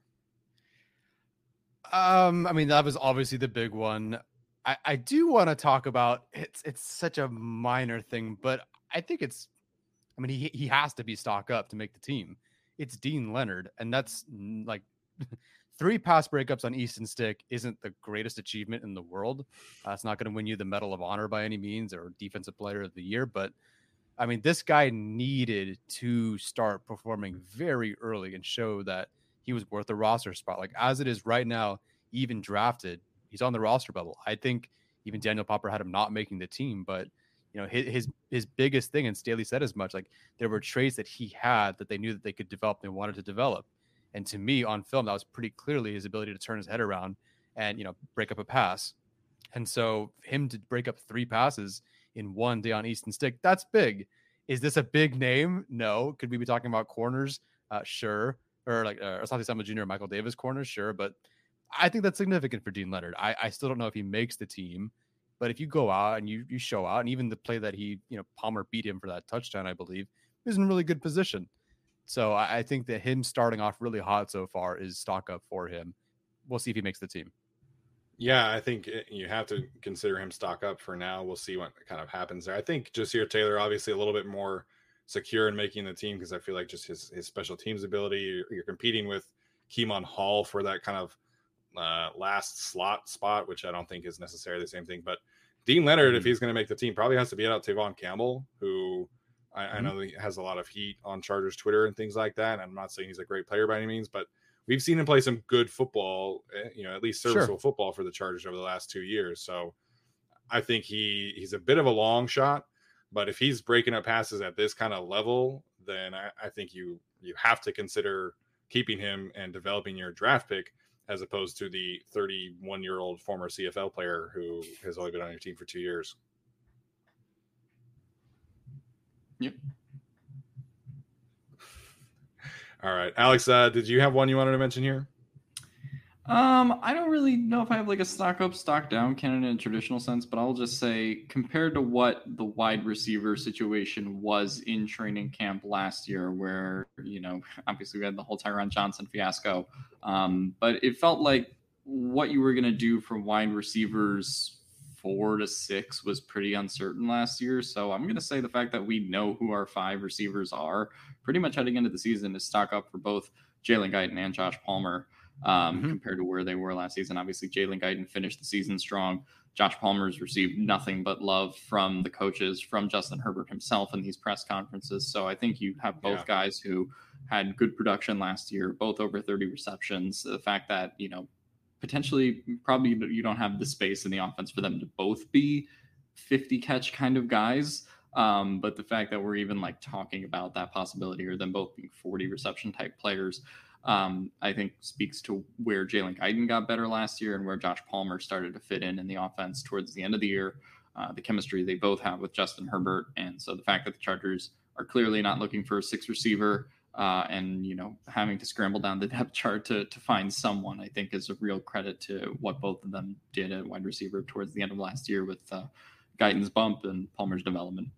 Um, I mean, that was obviously the big one. I, I do want to talk about it's it's such a minor thing, but I think it's I mean, he he has to be stock up to make the team. It's Deane Leonard, and that's like [laughs] three pass breakups on Easton Stick isn't the greatest achievement in the world. Uh, it's not going to win you the Medal of Honor by any means or Defensive Player of the Year, but I mean, this guy needed to start performing very early and show that he was worth a roster spot. Like as it is right now, even drafted, he's on the roster bubble. I think even Daniel Popper had him not making the team, but you know his his, his biggest thing, and Staley said as much. Like there were traits that he had that they knew that they could develop, they wanted to develop and to me, on film, that was pretty clearly his ability to turn his head around and you know break up a pass. And so him to break up three passes in one day on Easton Stick, that's big. Is this a big name? No. Could we be talking about corners? Uh, sure. Or like uh, Asante Samuel Jr. Michael Davis corners? Sure. But I think that's significant for Deane Leonard. I, I still don't know if he makes the team, but if you go out and you you show out, and even the play that he, you know, Palmer beat him for that touchdown, I believe, is in really good position. So I think that him starting off really hot so far is stock up for him. We'll see if he makes the team. Yeah, I think eh, you have to consider him stock up for now. We'll see what kind of happens there. I think Ja'Sir Taylor obviously a little bit more secure in making the team because I feel like just his his special teams ability. You're, you're competing with Kemon Hall for that kind of uh, last slot spot, which I don't think is necessarily the same thing. But Deane Leonard, mm-hmm. if he's going to make the team, probably has to beat out Tevaughn Campbell, who I, mm-hmm. I know he has a lot of heat on Chargers Twitter and things like that. And I'm not saying he's a great player by any means, but we've seen him play some good football, eh, you know, at least serviceable sure. football for the Chargers over the last two years. So I think he he's a bit of a long shot, but if he's breaking up passes at this kind of level, then I, I think you you have to consider keeping him and developing your draft pick as opposed to the 31 year old former CFL player who has only been on your team for two years. Yep. All right, Alex. Uh, did you have one you wanted to mention here? Um, I don't really know if I have like a stock up, stock down candidate in a traditional sense, but I'll just say compared to what the wide receiver situation was in training camp last year, where you know obviously we had the whole Tyron Johnson fiasco, um, but it felt like what you were gonna do for wide receivers four to six was pretty uncertain last year. So I'm gonna say the fact that we know who our five receivers are pretty much heading into the season is stock up for both Jalen Guyton and Josh Palmer um, mm-hmm. compared to where they were last season. Obviously, Jalen Guyton finished the season strong. Josh Palmer's received nothing but love from the coaches, from Justin Herbert himself in these press conferences. So I think you have both yeah. guys who had good production last year, both over 30 receptions. The fact that, you know, potentially probably you don't have the space in the offense for them to both be 50 catch kind of guys. Um, but the fact that we're even like talking about that possibility or them both being 40 reception type players, um, I think speaks to where Jalen Guyton got better last year and where Josh Palmer started to fit in in the offense towards the end of the year. Uh, the chemistry they both have with Justin Herbert, and so the fact that the Chargers are clearly not looking for a six receiver uh, and you know having to scramble down the [laughs] depth chart to to find someone, I think is a real credit to what both of them did at wide receiver towards the end of last year with uh, Guyton's bump and Palmer's development.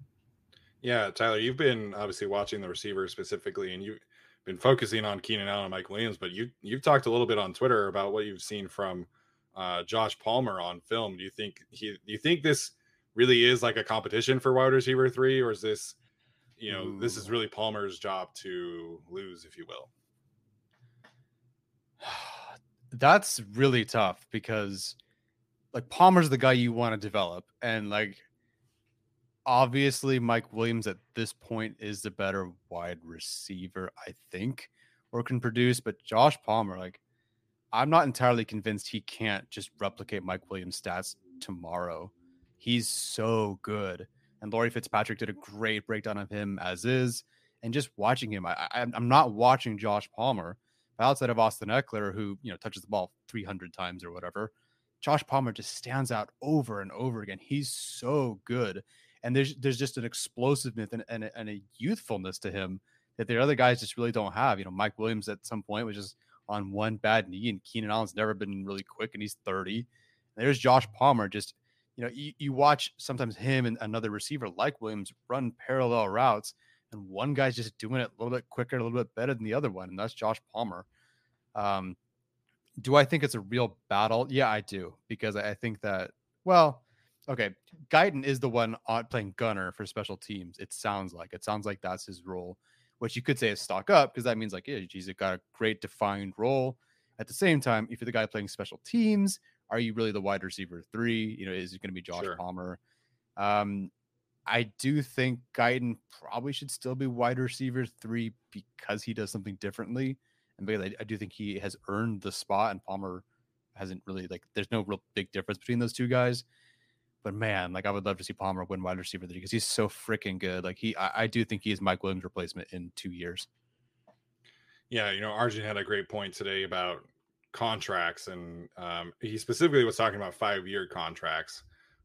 Yeah, Tyler, you've been obviously watching the receivers specifically, and you've been focusing on Keenan Allen and Mike Williams, but you you've talked a little bit on Twitter about what you've seen from uh, Josh Palmer on film. Do you think he? Do you think this really is like a competition for wide receiver three, or is this, you know, Ooh. this is really Palmer's job to lose, if you will? [sighs] That's really tough because, like, Palmer's the guy you want to develop, and like obviously Mike Williams at this point is the better wide receiver, I think, or can produce. But Josh Palmer, like, I'm not entirely convinced he can't just replicate Mike Williams' stats tomorrow. He's so good. And Laurie Fitzpatrick did a great breakdown of him as is. And just watching him, I, I'm not watching Josh Palmer. Outside of Austin Ekeler, who you know touches the ball 300 times or whatever, Josh Palmer just stands out over and over again. He's so good and there's there's just an explosiveness and, and, a, and a youthfulness to him that the other guys just really don't have. You know, Mike Williams at some point was just on one bad knee, and Keenan Allen's never been really quick, and he's 30. And there's Josh Palmer, just you know, you, you watch sometimes him and another receiver like Williams run parallel routes, and one guy's just doing it a little bit quicker, a little bit better than the other one, and that's Josh Palmer. Um, do I think it's a real battle? Yeah, I do, because I think that well, Okay, Guyton is the one on playing gunner for special teams. It sounds like it sounds like that's his role, which you could say is stock up because that means like, yeah, he's got a great defined role. At the same time, if you're the guy playing special teams, are you really the wide receiver three? You know, is it going to be Josh sure. Palmer? Um, I do think Guyton probably should still be wide receiver three because he does something differently, and because I, I do think he has earned the spot, and Palmer hasn't really like. There's no real big difference between those two guys. But man, like I would love to see Palmer win wide receiver three because he's so freaking good. Like he, I, I, do think he is Mike Williams' replacement in two years. Yeah, you know, Arjun had a great point today about contracts, and um, he specifically was talking about five-year contracts.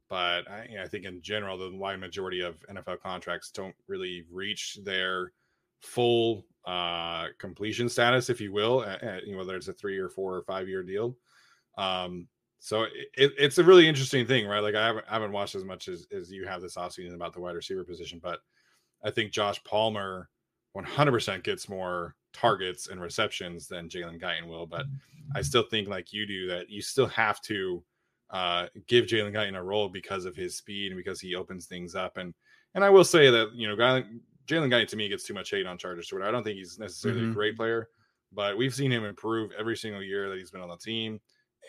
But I, you know, I think in general, the wide majority of NFL contracts don't really reach their full uh, completion status, if you will, at, at, you know, whether it's a three or four or five year deal. Um, so it, it's a really interesting thing, right? Like I haven't, I haven't watched as much as, as you have this offseason about the wide receiver position, but I think Josh Palmer 100% gets more targets and receptions than Jalen Guyton will. But I still think, like you do, that you still have to uh, give Jalen Guyton a role because of his speed and because he opens things up. And and I will say that you know Jalen Guyton to me gets too much hate on Chargers Twitter. I don't think he's necessarily mm-hmm. a great player, but we've seen him improve every single year that he's been on the team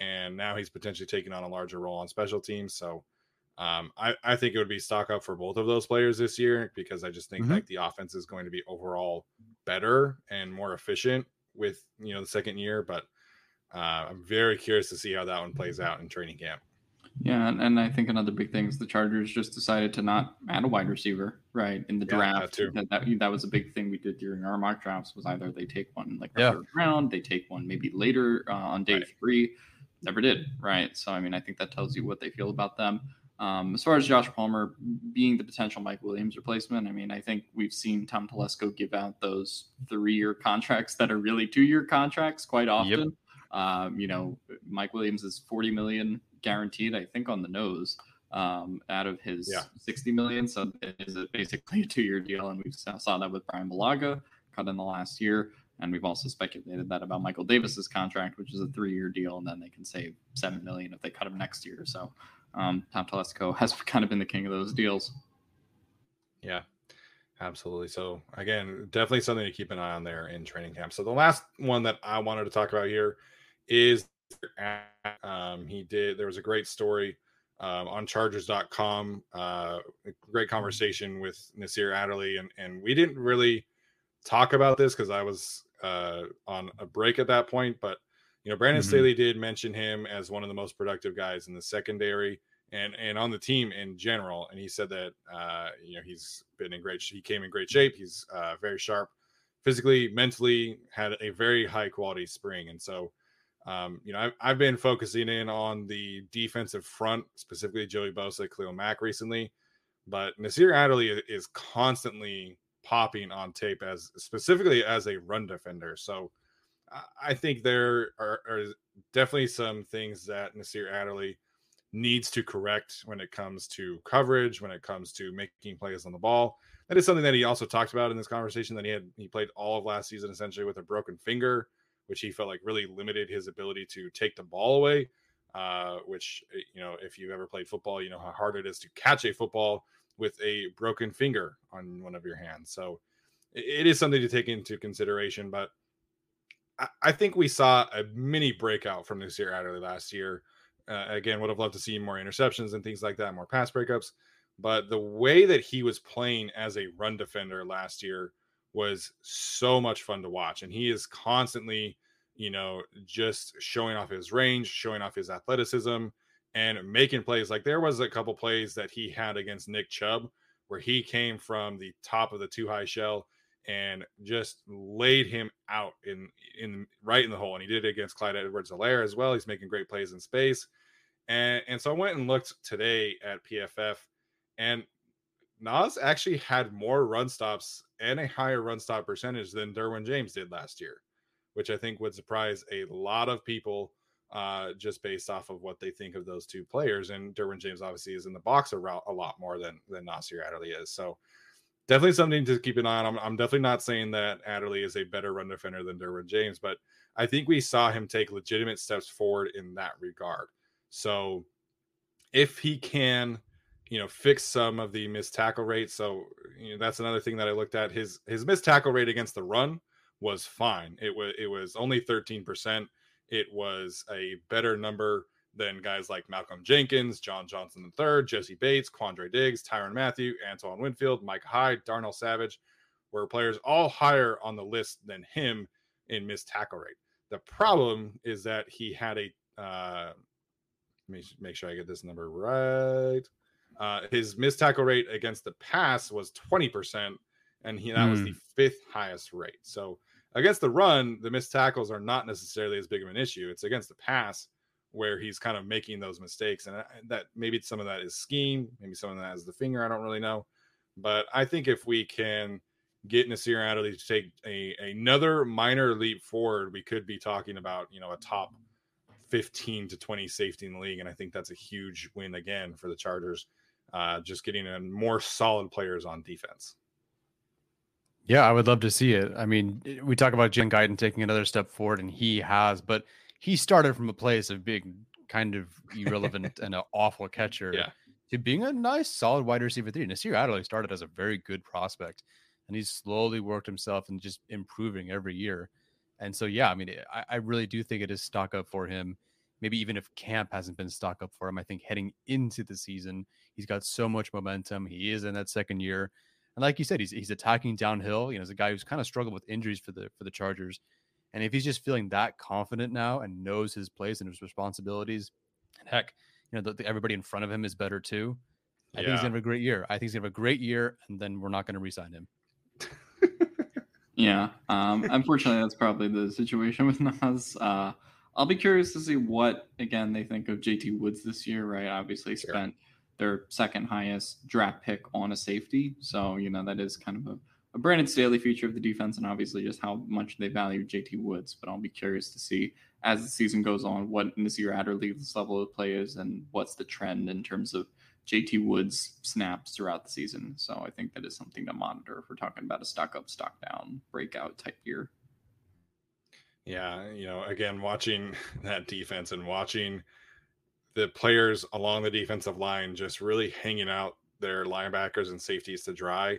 and now he's potentially taking on a larger role on special teams. So Um, I, I think it would be stock up for both of those players this year because I just think mm-hmm. like the offense is going to be overall better and more efficient with you know the second year. But uh, I'm very curious to see how that one plays out in training camp. Yeah, and, and I think another big thing is the Chargers just decided to not add a wide receiver right in the yeah, draft. That, that, that, was a big thing we did during our mock drafts was either they take one like yeah. third round, they take one maybe later uh, on day right. three. Never did, right? So I mean, I think that tells you what they feel about them. Um, as far as Josh Palmer being the potential Mike Williams replacement, I mean, I think we've seen Tom Telesco give out those three-year contracts that are really two-year contracts quite often. Yep. Um, you know, Mike Williams is 40 million guaranteed, I think, on the nose um, out of his yeah. 60 million. So it is basically a two-year deal, and we saw that with Brian Bulaga cut in the last year. And we've also speculated that about Michael Davis's contract, which is a three-year deal, and then they can save seven million if they cut him next year. So um, Tom Telesco [laughs] has kind of been the king of those deals. Yeah, absolutely. So again, definitely something to keep an eye on there in training camp. So the last one that I wanted to talk about here is um, he did. There was a great story um, on Chargers.com. Uh, great conversation with Nasir Adderley, and and we didn't really talk about this because I was uh, on a break at that point, but you know, Brandon mm-hmm. Staley did mention him as one of the most productive guys in the secondary and and on the team in general. And he said that uh, you know he's been in great. He came in great shape. He's uh, very sharp, physically, mentally, had a very high quality spring. And so, um, you know, I've, I've been focusing in on the defensive front, specifically Joey Bosa, Khalil Mack recently. But Nasir Adderley is constantly popping on tape as specifically as a run defender. So I think there are, are, definitely some things that Nasir Adderley needs to correct when it comes to coverage, when it comes to making plays on the ball. That is something that he also talked about in this conversation that he had he played all of last season essentially with a broken finger, which he felt like really limited his ability to take the ball away. Uh, which eh, you know, if you've ever played football, you know how hard it is to catch a football with a broken finger on one of your hands. So it is something to take into consideration, but I think we saw a mini breakout from Nasir Adderley last year. Uh, again, would have loved to see more interceptions and things like that, more pass breakups. But the way that he was playing as a run defender last year was so much fun to watch. And he is constantly, you know, just showing off his range, showing off his athleticism, and making plays. Like there was a couple plays that he had against Nick Chubb where he came from the top of the two high shell and just laid him out in in right in the hole. And he did it against Clyde Edwards-Helaire as well. He's making great plays in space. And and so I went and looked today at PFF, and Nas actually had more run stops and a higher run stop percentage than Derwin James did last year, which I think would surprise a lot of people uh, just based off of what they think of those two players. And Derwin James obviously is in the box a, a lot more than than Nasir Adderley is. So definitely something to keep an eye on. I'm, I'm, definitely not saying that Adderley is a better run defender than Derwin James, but I think we saw him take legitimate steps forward in that regard. So if he can, you know, fix some of the missed tackle rate, so you know, that's another thing that I looked at. His his missed tackle rate against the run was fine. It was it was only 13%. It was a better number than guys like Malcolm Jenkins, John Johnson III, Jessie Bates, Quandre Diggs, Tyrann Mathieu, Antoine Winfield, Micah Hyde, Darnell Savage, were players all higher on the list than him in missed tackle rate. The problem is that he had a uh, let me make sure I get this number right. Uh, his missed tackle rate against the pass was 20%, and he that mm. was the hmm. fifth highest rate. So against the run, the missed tackles are not necessarily as big of an issue. It's against the pass where he's kind of making those mistakes, and that maybe some of that is scheme, maybe some of that is the finger. I don't really know, but I think if we can get Nasir Adderley to take a another minor leap forward, we could be talking about you know a top 15 to 20 safety in the league, and I think that's a huge win again for the Chargers. Uh, just getting more solid players on defense. Yeah, I would love to see it. I mean, we talk about Jalen Guyton taking another step forward, and he has, but he started from a place of being kind of irrelevant [laughs] and an awful catcher yeah. to being a nice, solid wide receiver three. Nasir Adderley started as a very good prospect, and he's slowly worked himself and just improving every year. And so, yeah, I mean, eh, I, I really do think it is stock up for him maybe even if camp hasn't been stock up for him, I think heading into the season, he's got so much momentum. He is in that second year. And like you said, he's he's attacking downhill. You know, as a guy who's kind of struggled with injuries for the for the Chargers. And if he's just feeling that confident now and knows his place and his responsibilities, and heck, you know, the, the, everybody in front of him is better too. I yeah. think he's gonna have a great year. I think he's gonna have a great year, and then we're not gonna resign him. Yeah. Um, unfortunately, that's probably the situation with Nas. Uh, I'll be curious to see what again they think of JT Woods this year. Right, obviously sure. spent their second highest draft pick on a safety, so you know that is kind of a, a Brandon Staley feature of the defense, and obviously just how much they value JT Woods. But I'll be curious to see as the season goes on what Nasir Adderley's level of play is and what's the trend in terms of JT Woods snaps throughout the season. So I think that is something to monitor if we're talking about a stock up, stock down, breakout type year. Yeah, you know, again, watching [laughs] that defense and watching the players along the defensive line just really hanging out their linebackers and safeties to dry.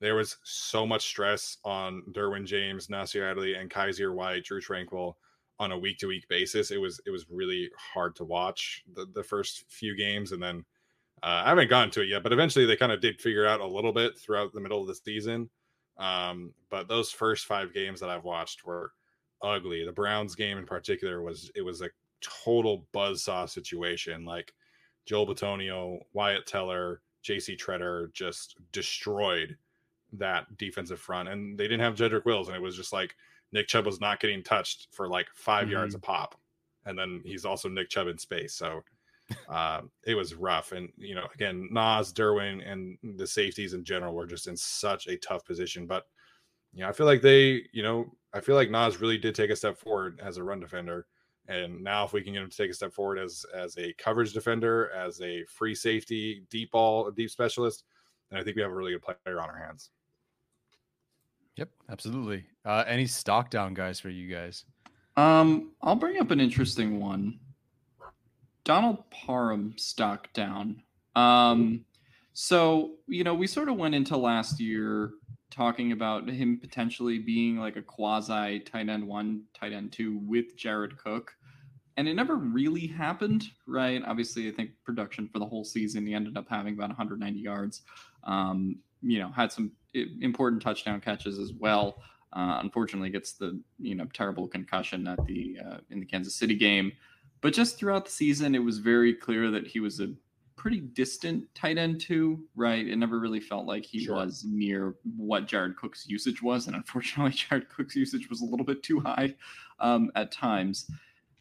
There was so much stress on Derwin James, Nasir Adderley, and Kyzir White, Drue Tranquill on a week to week basis. It was it was really hard to watch the, the first few games, and then uh, I haven't gotten to it yet, but eventually they kind of did figure out a little bit throughout the middle of the season. Um, but those first five games that I've watched were ugly. The Browns game in particular was it was a total buzzsaw situation. Like Joel Bitonio, Wyatt Teller, JC Tretter just destroyed that defensive front. And they didn't have Jedrick Wills, and it was just like Nick Chubb was not getting touched for like 5 mm-hmm. yards a pop. And then he's also Nick Chubb in space. So uh, it was rough. And, you know, again, Nas, Derwin, and the safeties in general were just in such a tough position. But, you know, I feel like they, you know, I feel like Nas really did take a step forward as a run defender. And now if we can get him to take a step forward as as a coverage defender, as a free safety, deep ball, deep specialist, then I think we have a really good player on our hands. Yep, absolutely. Uh, any stock down guys for you guys? Um, I'll bring up an interesting one. Donald Parham stock down. Um, so you know, we sort of went into last year talking about him potentially being like a quasi tight end one, tight end two with Jared Cook. And it never really happened, right? Obviously, I think production for the whole season, he ended up having about 190 yards. Um, you know, had some important touchdown catches as well. Uh, unfortunately, gets the you know terrible concussion at the uh, in the Kansas City game. But just throughout the season, it was very clear that he was a pretty distant tight end too, right? It never really felt like he sure. was near what Jared Cook's usage was, and unfortunately, [laughs] Jared Cook's usage was a little bit too high um, at times.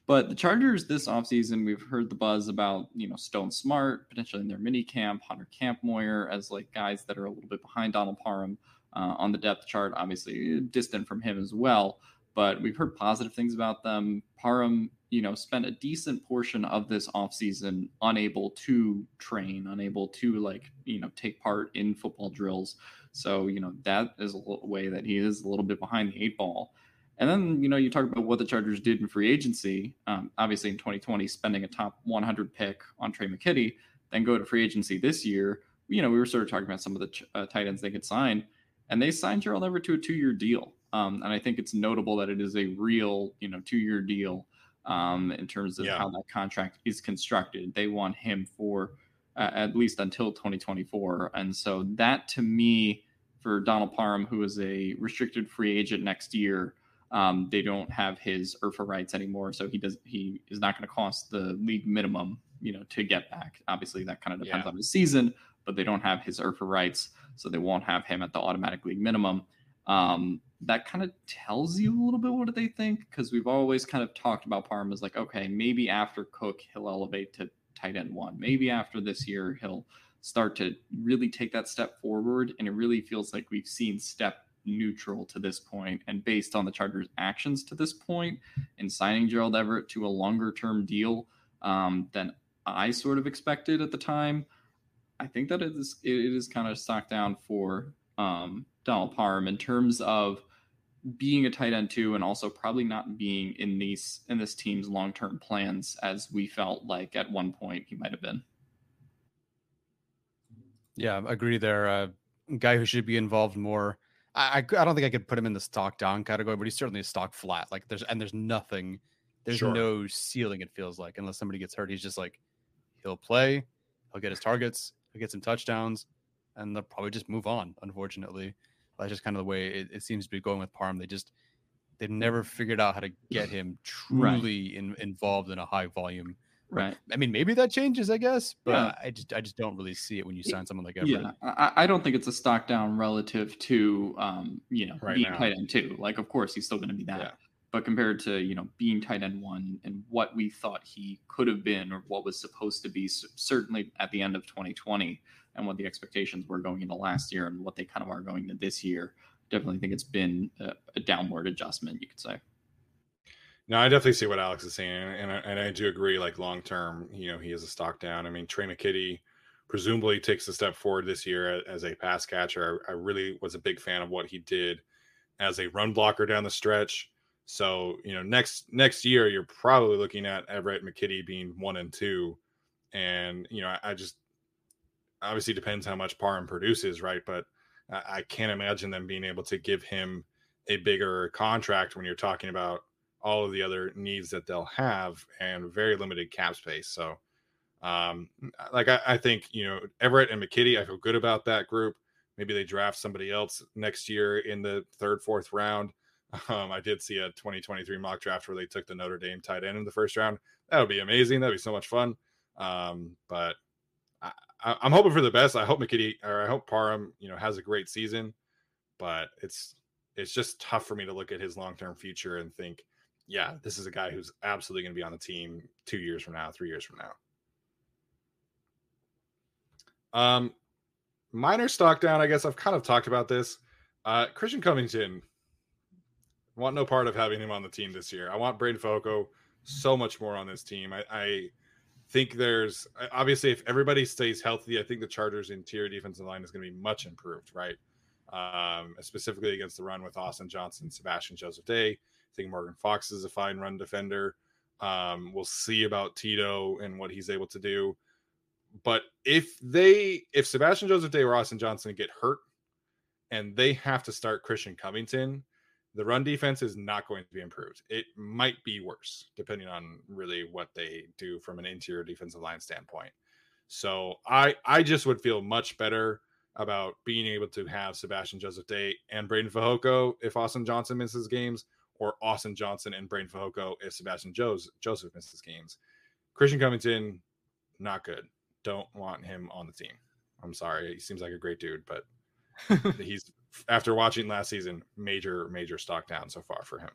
But the Chargers this offseason, we've heard the buzz about, you know, Stone Smartt, potentially in their mini camp, Hunter Kampmoyer as like guys that are a little bit behind Donald Parham uh, on the depth chart, obviously distant from him as well. But we've heard positive things about them. Parham, you know, spent a decent portion of this offseason unable to train, unable to like, you know, take part in football drills. So, you know, that is a way that he is a little bit behind the eight ball. And then, you know, you talk about what the Chargers did in free agency. Um, obviously, in 2020, spending a top 100 pick on Tre' McKitty, then go to free agency this year. You know, we were sort of talking about some of the ch- uh, tight ends they could sign, and they signed Gerald Everett to a two year deal. Um, and I think it's notable that it is a real, you know, two year deal um, in terms of yeah. how that contract is constructed. They want him for uh, at least until 2024. And so that to me, for Donald Parham, who is a restricted free agent next year, um, they don't have his IRFA rights anymore, so he does he is not going to cost the league minimum, you know, to get back. Obviously, that kind of depends yeah. on his season, but they don't have his IRFA rights, so they won't have him at the automatic league minimum. Um, that kind of tells you a little bit what they think because we've always kind of talked about Parham as like, okay, maybe after Cook he'll elevate to tight end one. Maybe after this year he'll start to really take that step forward, and it really feels like we've seen step neutral to this point and based on the Chargers' actions to this point in signing Gerald Everett to a longer term deal um, than I sort of expected at the time. I think that it is it is kind of stock down for um, Donald Parham in terms of being a tight end too, and also probably not being in these in this team's long term plans as we felt like at one point he might have been. Yeah, agree there. A uh, guy who should be involved more I, I don't think I could put him in the stock down category, but he's certainly a stock flat. Like there's and there's nothing there's sure. no ceiling. It feels like unless somebody gets hurt, he's just like he'll play, he'll get his targets, he'll get some touchdowns, and they'll probably just move on. Unfortunately, that's just kind of the way it, it seems to be going with Parm. They just they've never figured out how to get him truly right. in, involved in a high volume. Right. I mean, maybe that changes, I guess, but yeah. I just I just don't really see it when you sign someone like Everett. Yeah, I, I don't think it's a stock down relative to um, you know, right being now. tight end two. Like, of course, he's still going to be that. Yeah. But compared to you know being tight end one and what we thought he could have been or what was supposed to be, certainly at the end of 2020, and what the expectations were going into last year and what they kind of are going into this year, definitely think it's been a, a downward adjustment. You could say. No, I definitely see what Alex is saying, and I, and I do agree. Like long term, you know, he is a stock down. I mean, Tre' McKitty presumably takes a step forward this year as a pass catcher. I, I really was a big fan of what he did as a run blocker down the stretch. So you know, next next year you're probably looking at Everett McKitty being one and two, and you know, I, I just obviously depends how much Parham produces, right? But I, can't imagine them being able to give him a bigger contract when you're talking about all of the other needs that they'll have and very limited cap space. So, um, like I, I think you know Everett and McKitty, I feel good about that group. Maybe they draft somebody else next year in the third, fourth round. [laughs] Um, I did see a 2023 mock draft where they took the Notre Dame tight end in the first round. That would be amazing. That'd be so much fun. Um, but I, am hoping for the best. I hope McKitty or I hope Parham, you know, has a great season. But it's it's just tough for me to look at his long term future and think, yeah, this is a guy who's absolutely going to be on the team two years from now, three years from now. Um, minor stock down. I guess I've kind of talked about this. Uh, Christian Covington want no part of having him on the team this year. I want Breiden Fehoko so much more on this team. I, I think there's obviously if everybody stays healthy, I think the Chargers' interior defensive line is going to be much improved, right? Um, specifically against the run with Austin Johnson, Sebastian Joseph Day. I think Morgan Fox is a fine run defender. Um, we'll see about Tito and what he's able to do. But if they, if Sebastian Joseph Day or Austin Johnson get hurt and they have to start Christian Covington, the run defense is not going to be improved. It might be worse, depending on really what they do from an interior defensive line standpoint. So I I just would feel much better about being able to have Sebastian Joseph Day and Breiden Fehoko if Austin Johnson misses games, or Austin Johnson and Breiden Fehoko if Sebastian Joseph misses games. Christian Covington, not good. Don't want him on the team. I'm sorry. He seems like a great dude, but [laughs] he's after watching last season, major major stock down so far for him.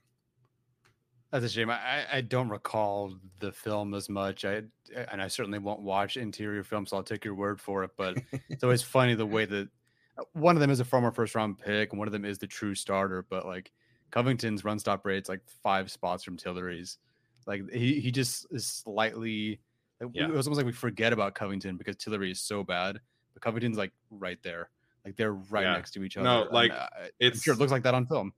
That's a shame. I, I don't recall the film as much. I and I certainly won't watch interior films, so I'll take your word for it. But [laughs] it's always funny the way that one of them is a former first round pick, and one of them is the true starter. But like Covington's run stop rate's like five spots from Tillery's. Like he he just is slightly. Yeah. It was almost like we forget about Covington because Tillery is so bad, but Covington's like right there. Like they're right yeah. next to each other. No, like and, uh, it's I'm sure it looks like that on film.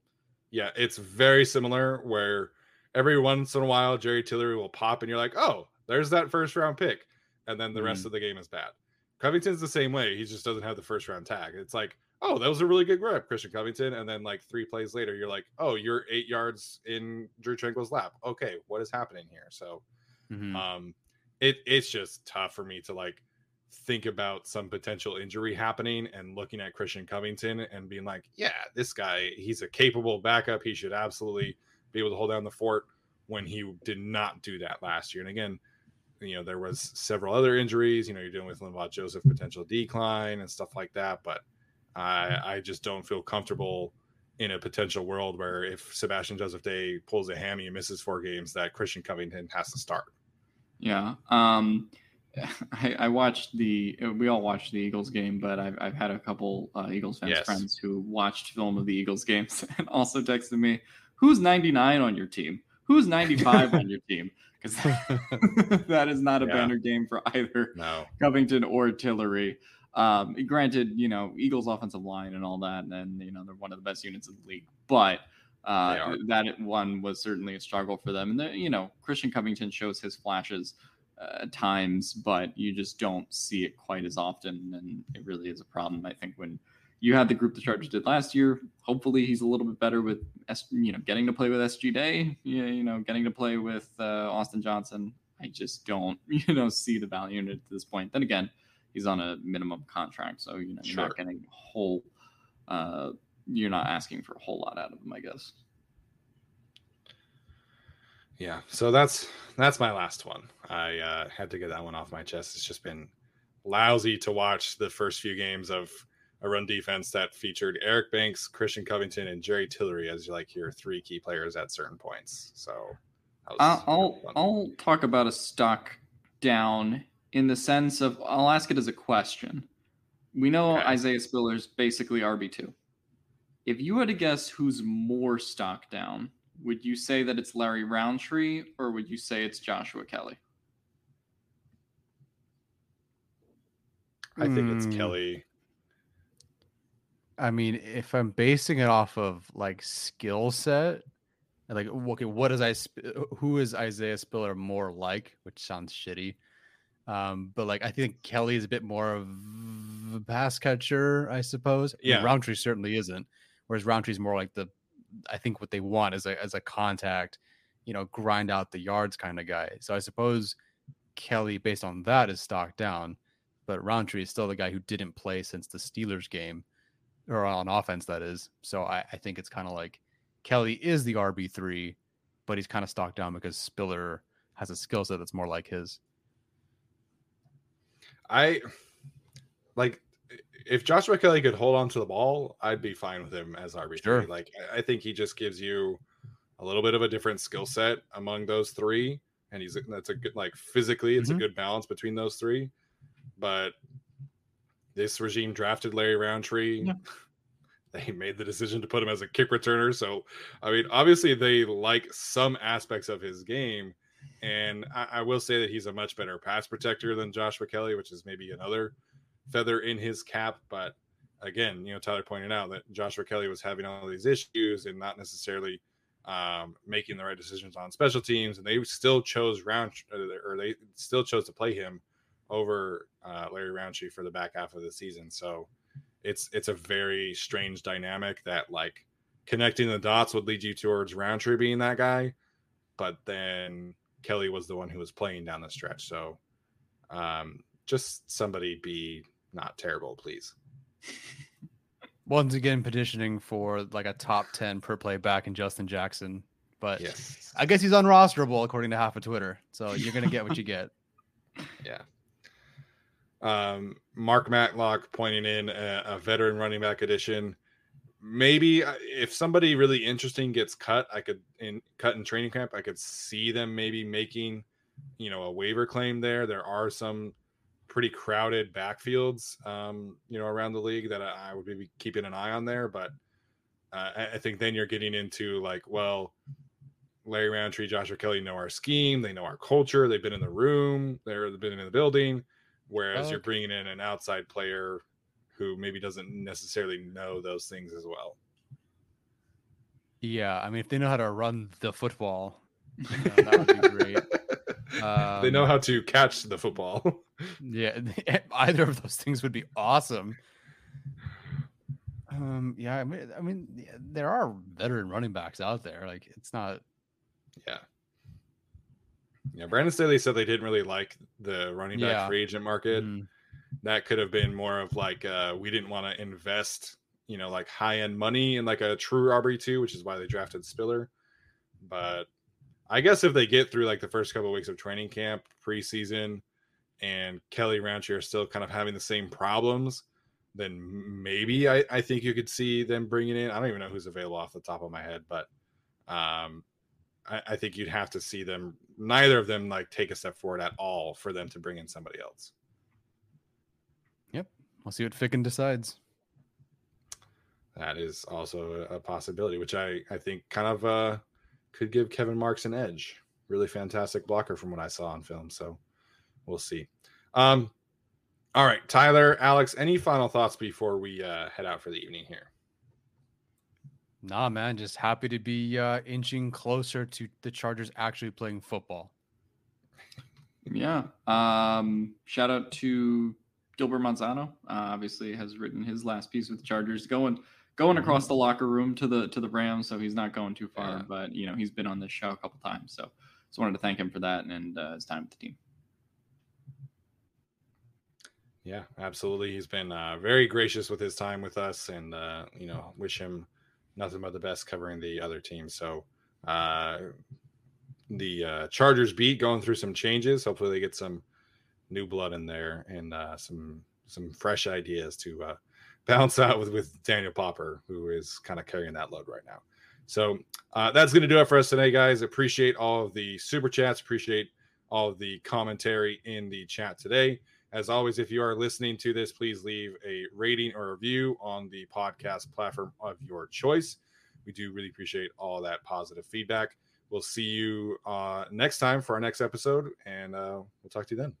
Yeah, it's very similar where every once in a while Jerry Tillery will pop and you're like, oh, there's that first round pick. And then the mm rest of the game is bad. Covington's the same way. He just doesn't have the first round tag. It's like, oh, that was a really good grab, Christian Covington. And then like three plays later, you're like, oh, you're eight yards in Drue Tranquill's lap. Okay, what is happening here? So mm-hmm. um it it's just tough for me to like think about some potential injury happening and looking at Christian Covington and being like, yeah, this guy, he's a capable backup. He should absolutely be able to hold down the fort when he did not do that last year. And again, you know, there was several other injuries. You know, you're dealing with Linval Joseph potential decline and stuff like that. But I I just don't feel comfortable in a potential world where if Sebastian Joseph Day pulls a hammy and misses four games, that Christian Covington has to start. Yeah. Um [laughs] I, I, watched the we all watched the Eagles game, but I've, I've had a couple uh, Eagles fans yes. friends who watched film of the Eagles games [laughs] and also texted me, "Who's 99 on your team? Who's 95 on your team?" [laughs] Because that is not a yeah. banner game for either no. Covington or Tillery. Um, granted, you know Eagles offensive line and all that, and then you know they're one of the best units in the league, but. Uh, that one was certainly a struggle for them, and the, you know Christian Covington shows his flashes uh, times, but you just don't see it quite as often, and it really is a problem. I think when you had the group the Chargers did last year. Hopefully, he's a little bit better with you know getting to play with SG Day. Yeah, you know, getting to play with uh, Austin Johnson. I just don't [laughs] you know see the value in it at this point. Then again, he's on a minimum contract, so you know you're not getting a whole. Uh, you're not asking for a whole lot out of him, I guess. Yeah, so that's that's my last one. I uh, had to get that one off my chest. It's just been lousy to watch the first few games of a run defense that featured Eric Banks, Christian Covington, and Jerry Tillery as like your three key players at certain points. So I'll I'll, I'll talk about a stock down in the sense of I'll ask it as a question. We know okay. Isaiah Spiller's basically RB two. If you had to guess who's more stock down, would you say that it's Larry Rountree or would you say it's Joshua Kelley? I think it's hmm. Kelley. I mean, if I'm basing it off of like skill set, like okay, what is I who is Isaiah Spiller more like? Which sounds shitty. Um, but like I think Kelley is a bit more of a pass catcher, I suppose. Yeah, I mean, Rountree certainly isn't. Whereas Rountree's more like the I think what they want is a as a contact, you know, grind out the yards kind of guy. So I suppose Kelley, based on that, is stocked down, but Rountree is still the guy who didn't play since the Steelers game, or on offense that is. So I, I think it's kind of like Kelley is the RB three, but he's kind of stocked down because Spiller has a skill set that's more like his. I like if Joshua Kelley could hold on to the ball, I'd be fine with him as RB sure. Like I think he just gives you a little bit of a different skill set among those three, and he's that's a good like physically, it's mm-hmm. a good balance between those three. But this regime drafted Larry Rountree. Yeah. [laughs] They made the decision to put him as a kick returner. So, I mean, obviously they like some aspects of his game. And I, I will say that he's a much better pass protector than Joshua Kelley, which is maybe another feather in his cap. But again, you know, Tyler pointed out that Joshua Kelley was having all these issues and not necessarily um, making the right decisions on special teams, and they still chose round or they still chose to play him over uh, Larry Rountree for the back half of the season. So it's it's a very strange dynamic that like connecting the dots would lead you towards Rountree being that guy, but then Kelley was the one who was playing down the stretch. So um, just somebody be not terrible, please. [laughs] Once again, petitioning for like a top 10 per play back in Justin Jackson. But yes. I guess he's unrosterable according to half of Twitter. So you're going to get what you get. [laughs] Yeah. Um, Mark Matlock pointing in a, a veteran running back addition Maybe uh, if somebody really interesting gets cut, I could in cut in training camp. I could see them maybe making, you know, a waiver claim there. There are some pretty crowded backfields, um, you know, around the league that I, I would be keeping an eye on there. But uh, I, I think then you're getting into like, well, Larry Rountree, Joshua Kelley know our scheme, they know our culture, they've been in the room, they've been in the building. Whereas okay. you're bringing in an outside player who maybe doesn't necessarily know those things as well. Yeah, I mean, if they know how to run the football, that would be great. Um, [laughs] they know how to catch the football. Yeah, [laughs] either of those things would be awesome. Um, yeah, I mean, I mean, there are veteran running backs out there. Like, it's not. Yeah. Yeah, Brandon Staley said they didn't really like the running back yeah. free agent market. Mm. That could have been more of like uh, we didn't want to invest, you know, like high end money in like a true RB too, which is why they drafted Spiller. But I guess if they get through like the first couple of weeks of training camp, preseason, and Kelley Rancher are still kind of having the same problems, then maybe I, I think you could see them bringing in. I don't even know who's available off the top of my head, but um, I, I think you'd have to see them. Neither of them like take a step forward at all for them to bring in somebody else. Yep, we'll see what Ficken decides. That is also a possibility, which I I think kind of uh could give Kevin Marks an edge. Really fantastic blocker from what I saw on film. So we'll see. Um, all right, Tyler, Alex, any final thoughts before we uh, head out for the evening here? Nah, man, just happy to be uh, inching closer to the Chargers actually playing football. Yeah. Um, shout out to Gilbert Manzano uh, obviously has written his last piece with the Chargers, going going across the locker room to the to the Rams, so he's not going too far. Yeah. But you know, he's been on this show a couple times, so just wanted to thank him for that and uh, his time with the team. Yeah, absolutely. He's been uh, very gracious with his time with us, and uh, you know, wish him nothing but the best covering the other team. So, uh, the uh, Chargers beat going through some changes. Hopefully, they get some new blood in there and uh, some some fresh ideas to uh, [laughs] bounce out with with Daniel Popper, who is kind of carrying that load right now. So that's going to do it for us today, guys. Appreciate all of the super chats. Appreciate all of the commentary in the chat today. As always, if you are listening to this, please leave a rating or review on the podcast platform of your choice. We do really appreciate all that positive feedback. We'll see you uh, next time for our next episode, and uh, we'll talk to you then.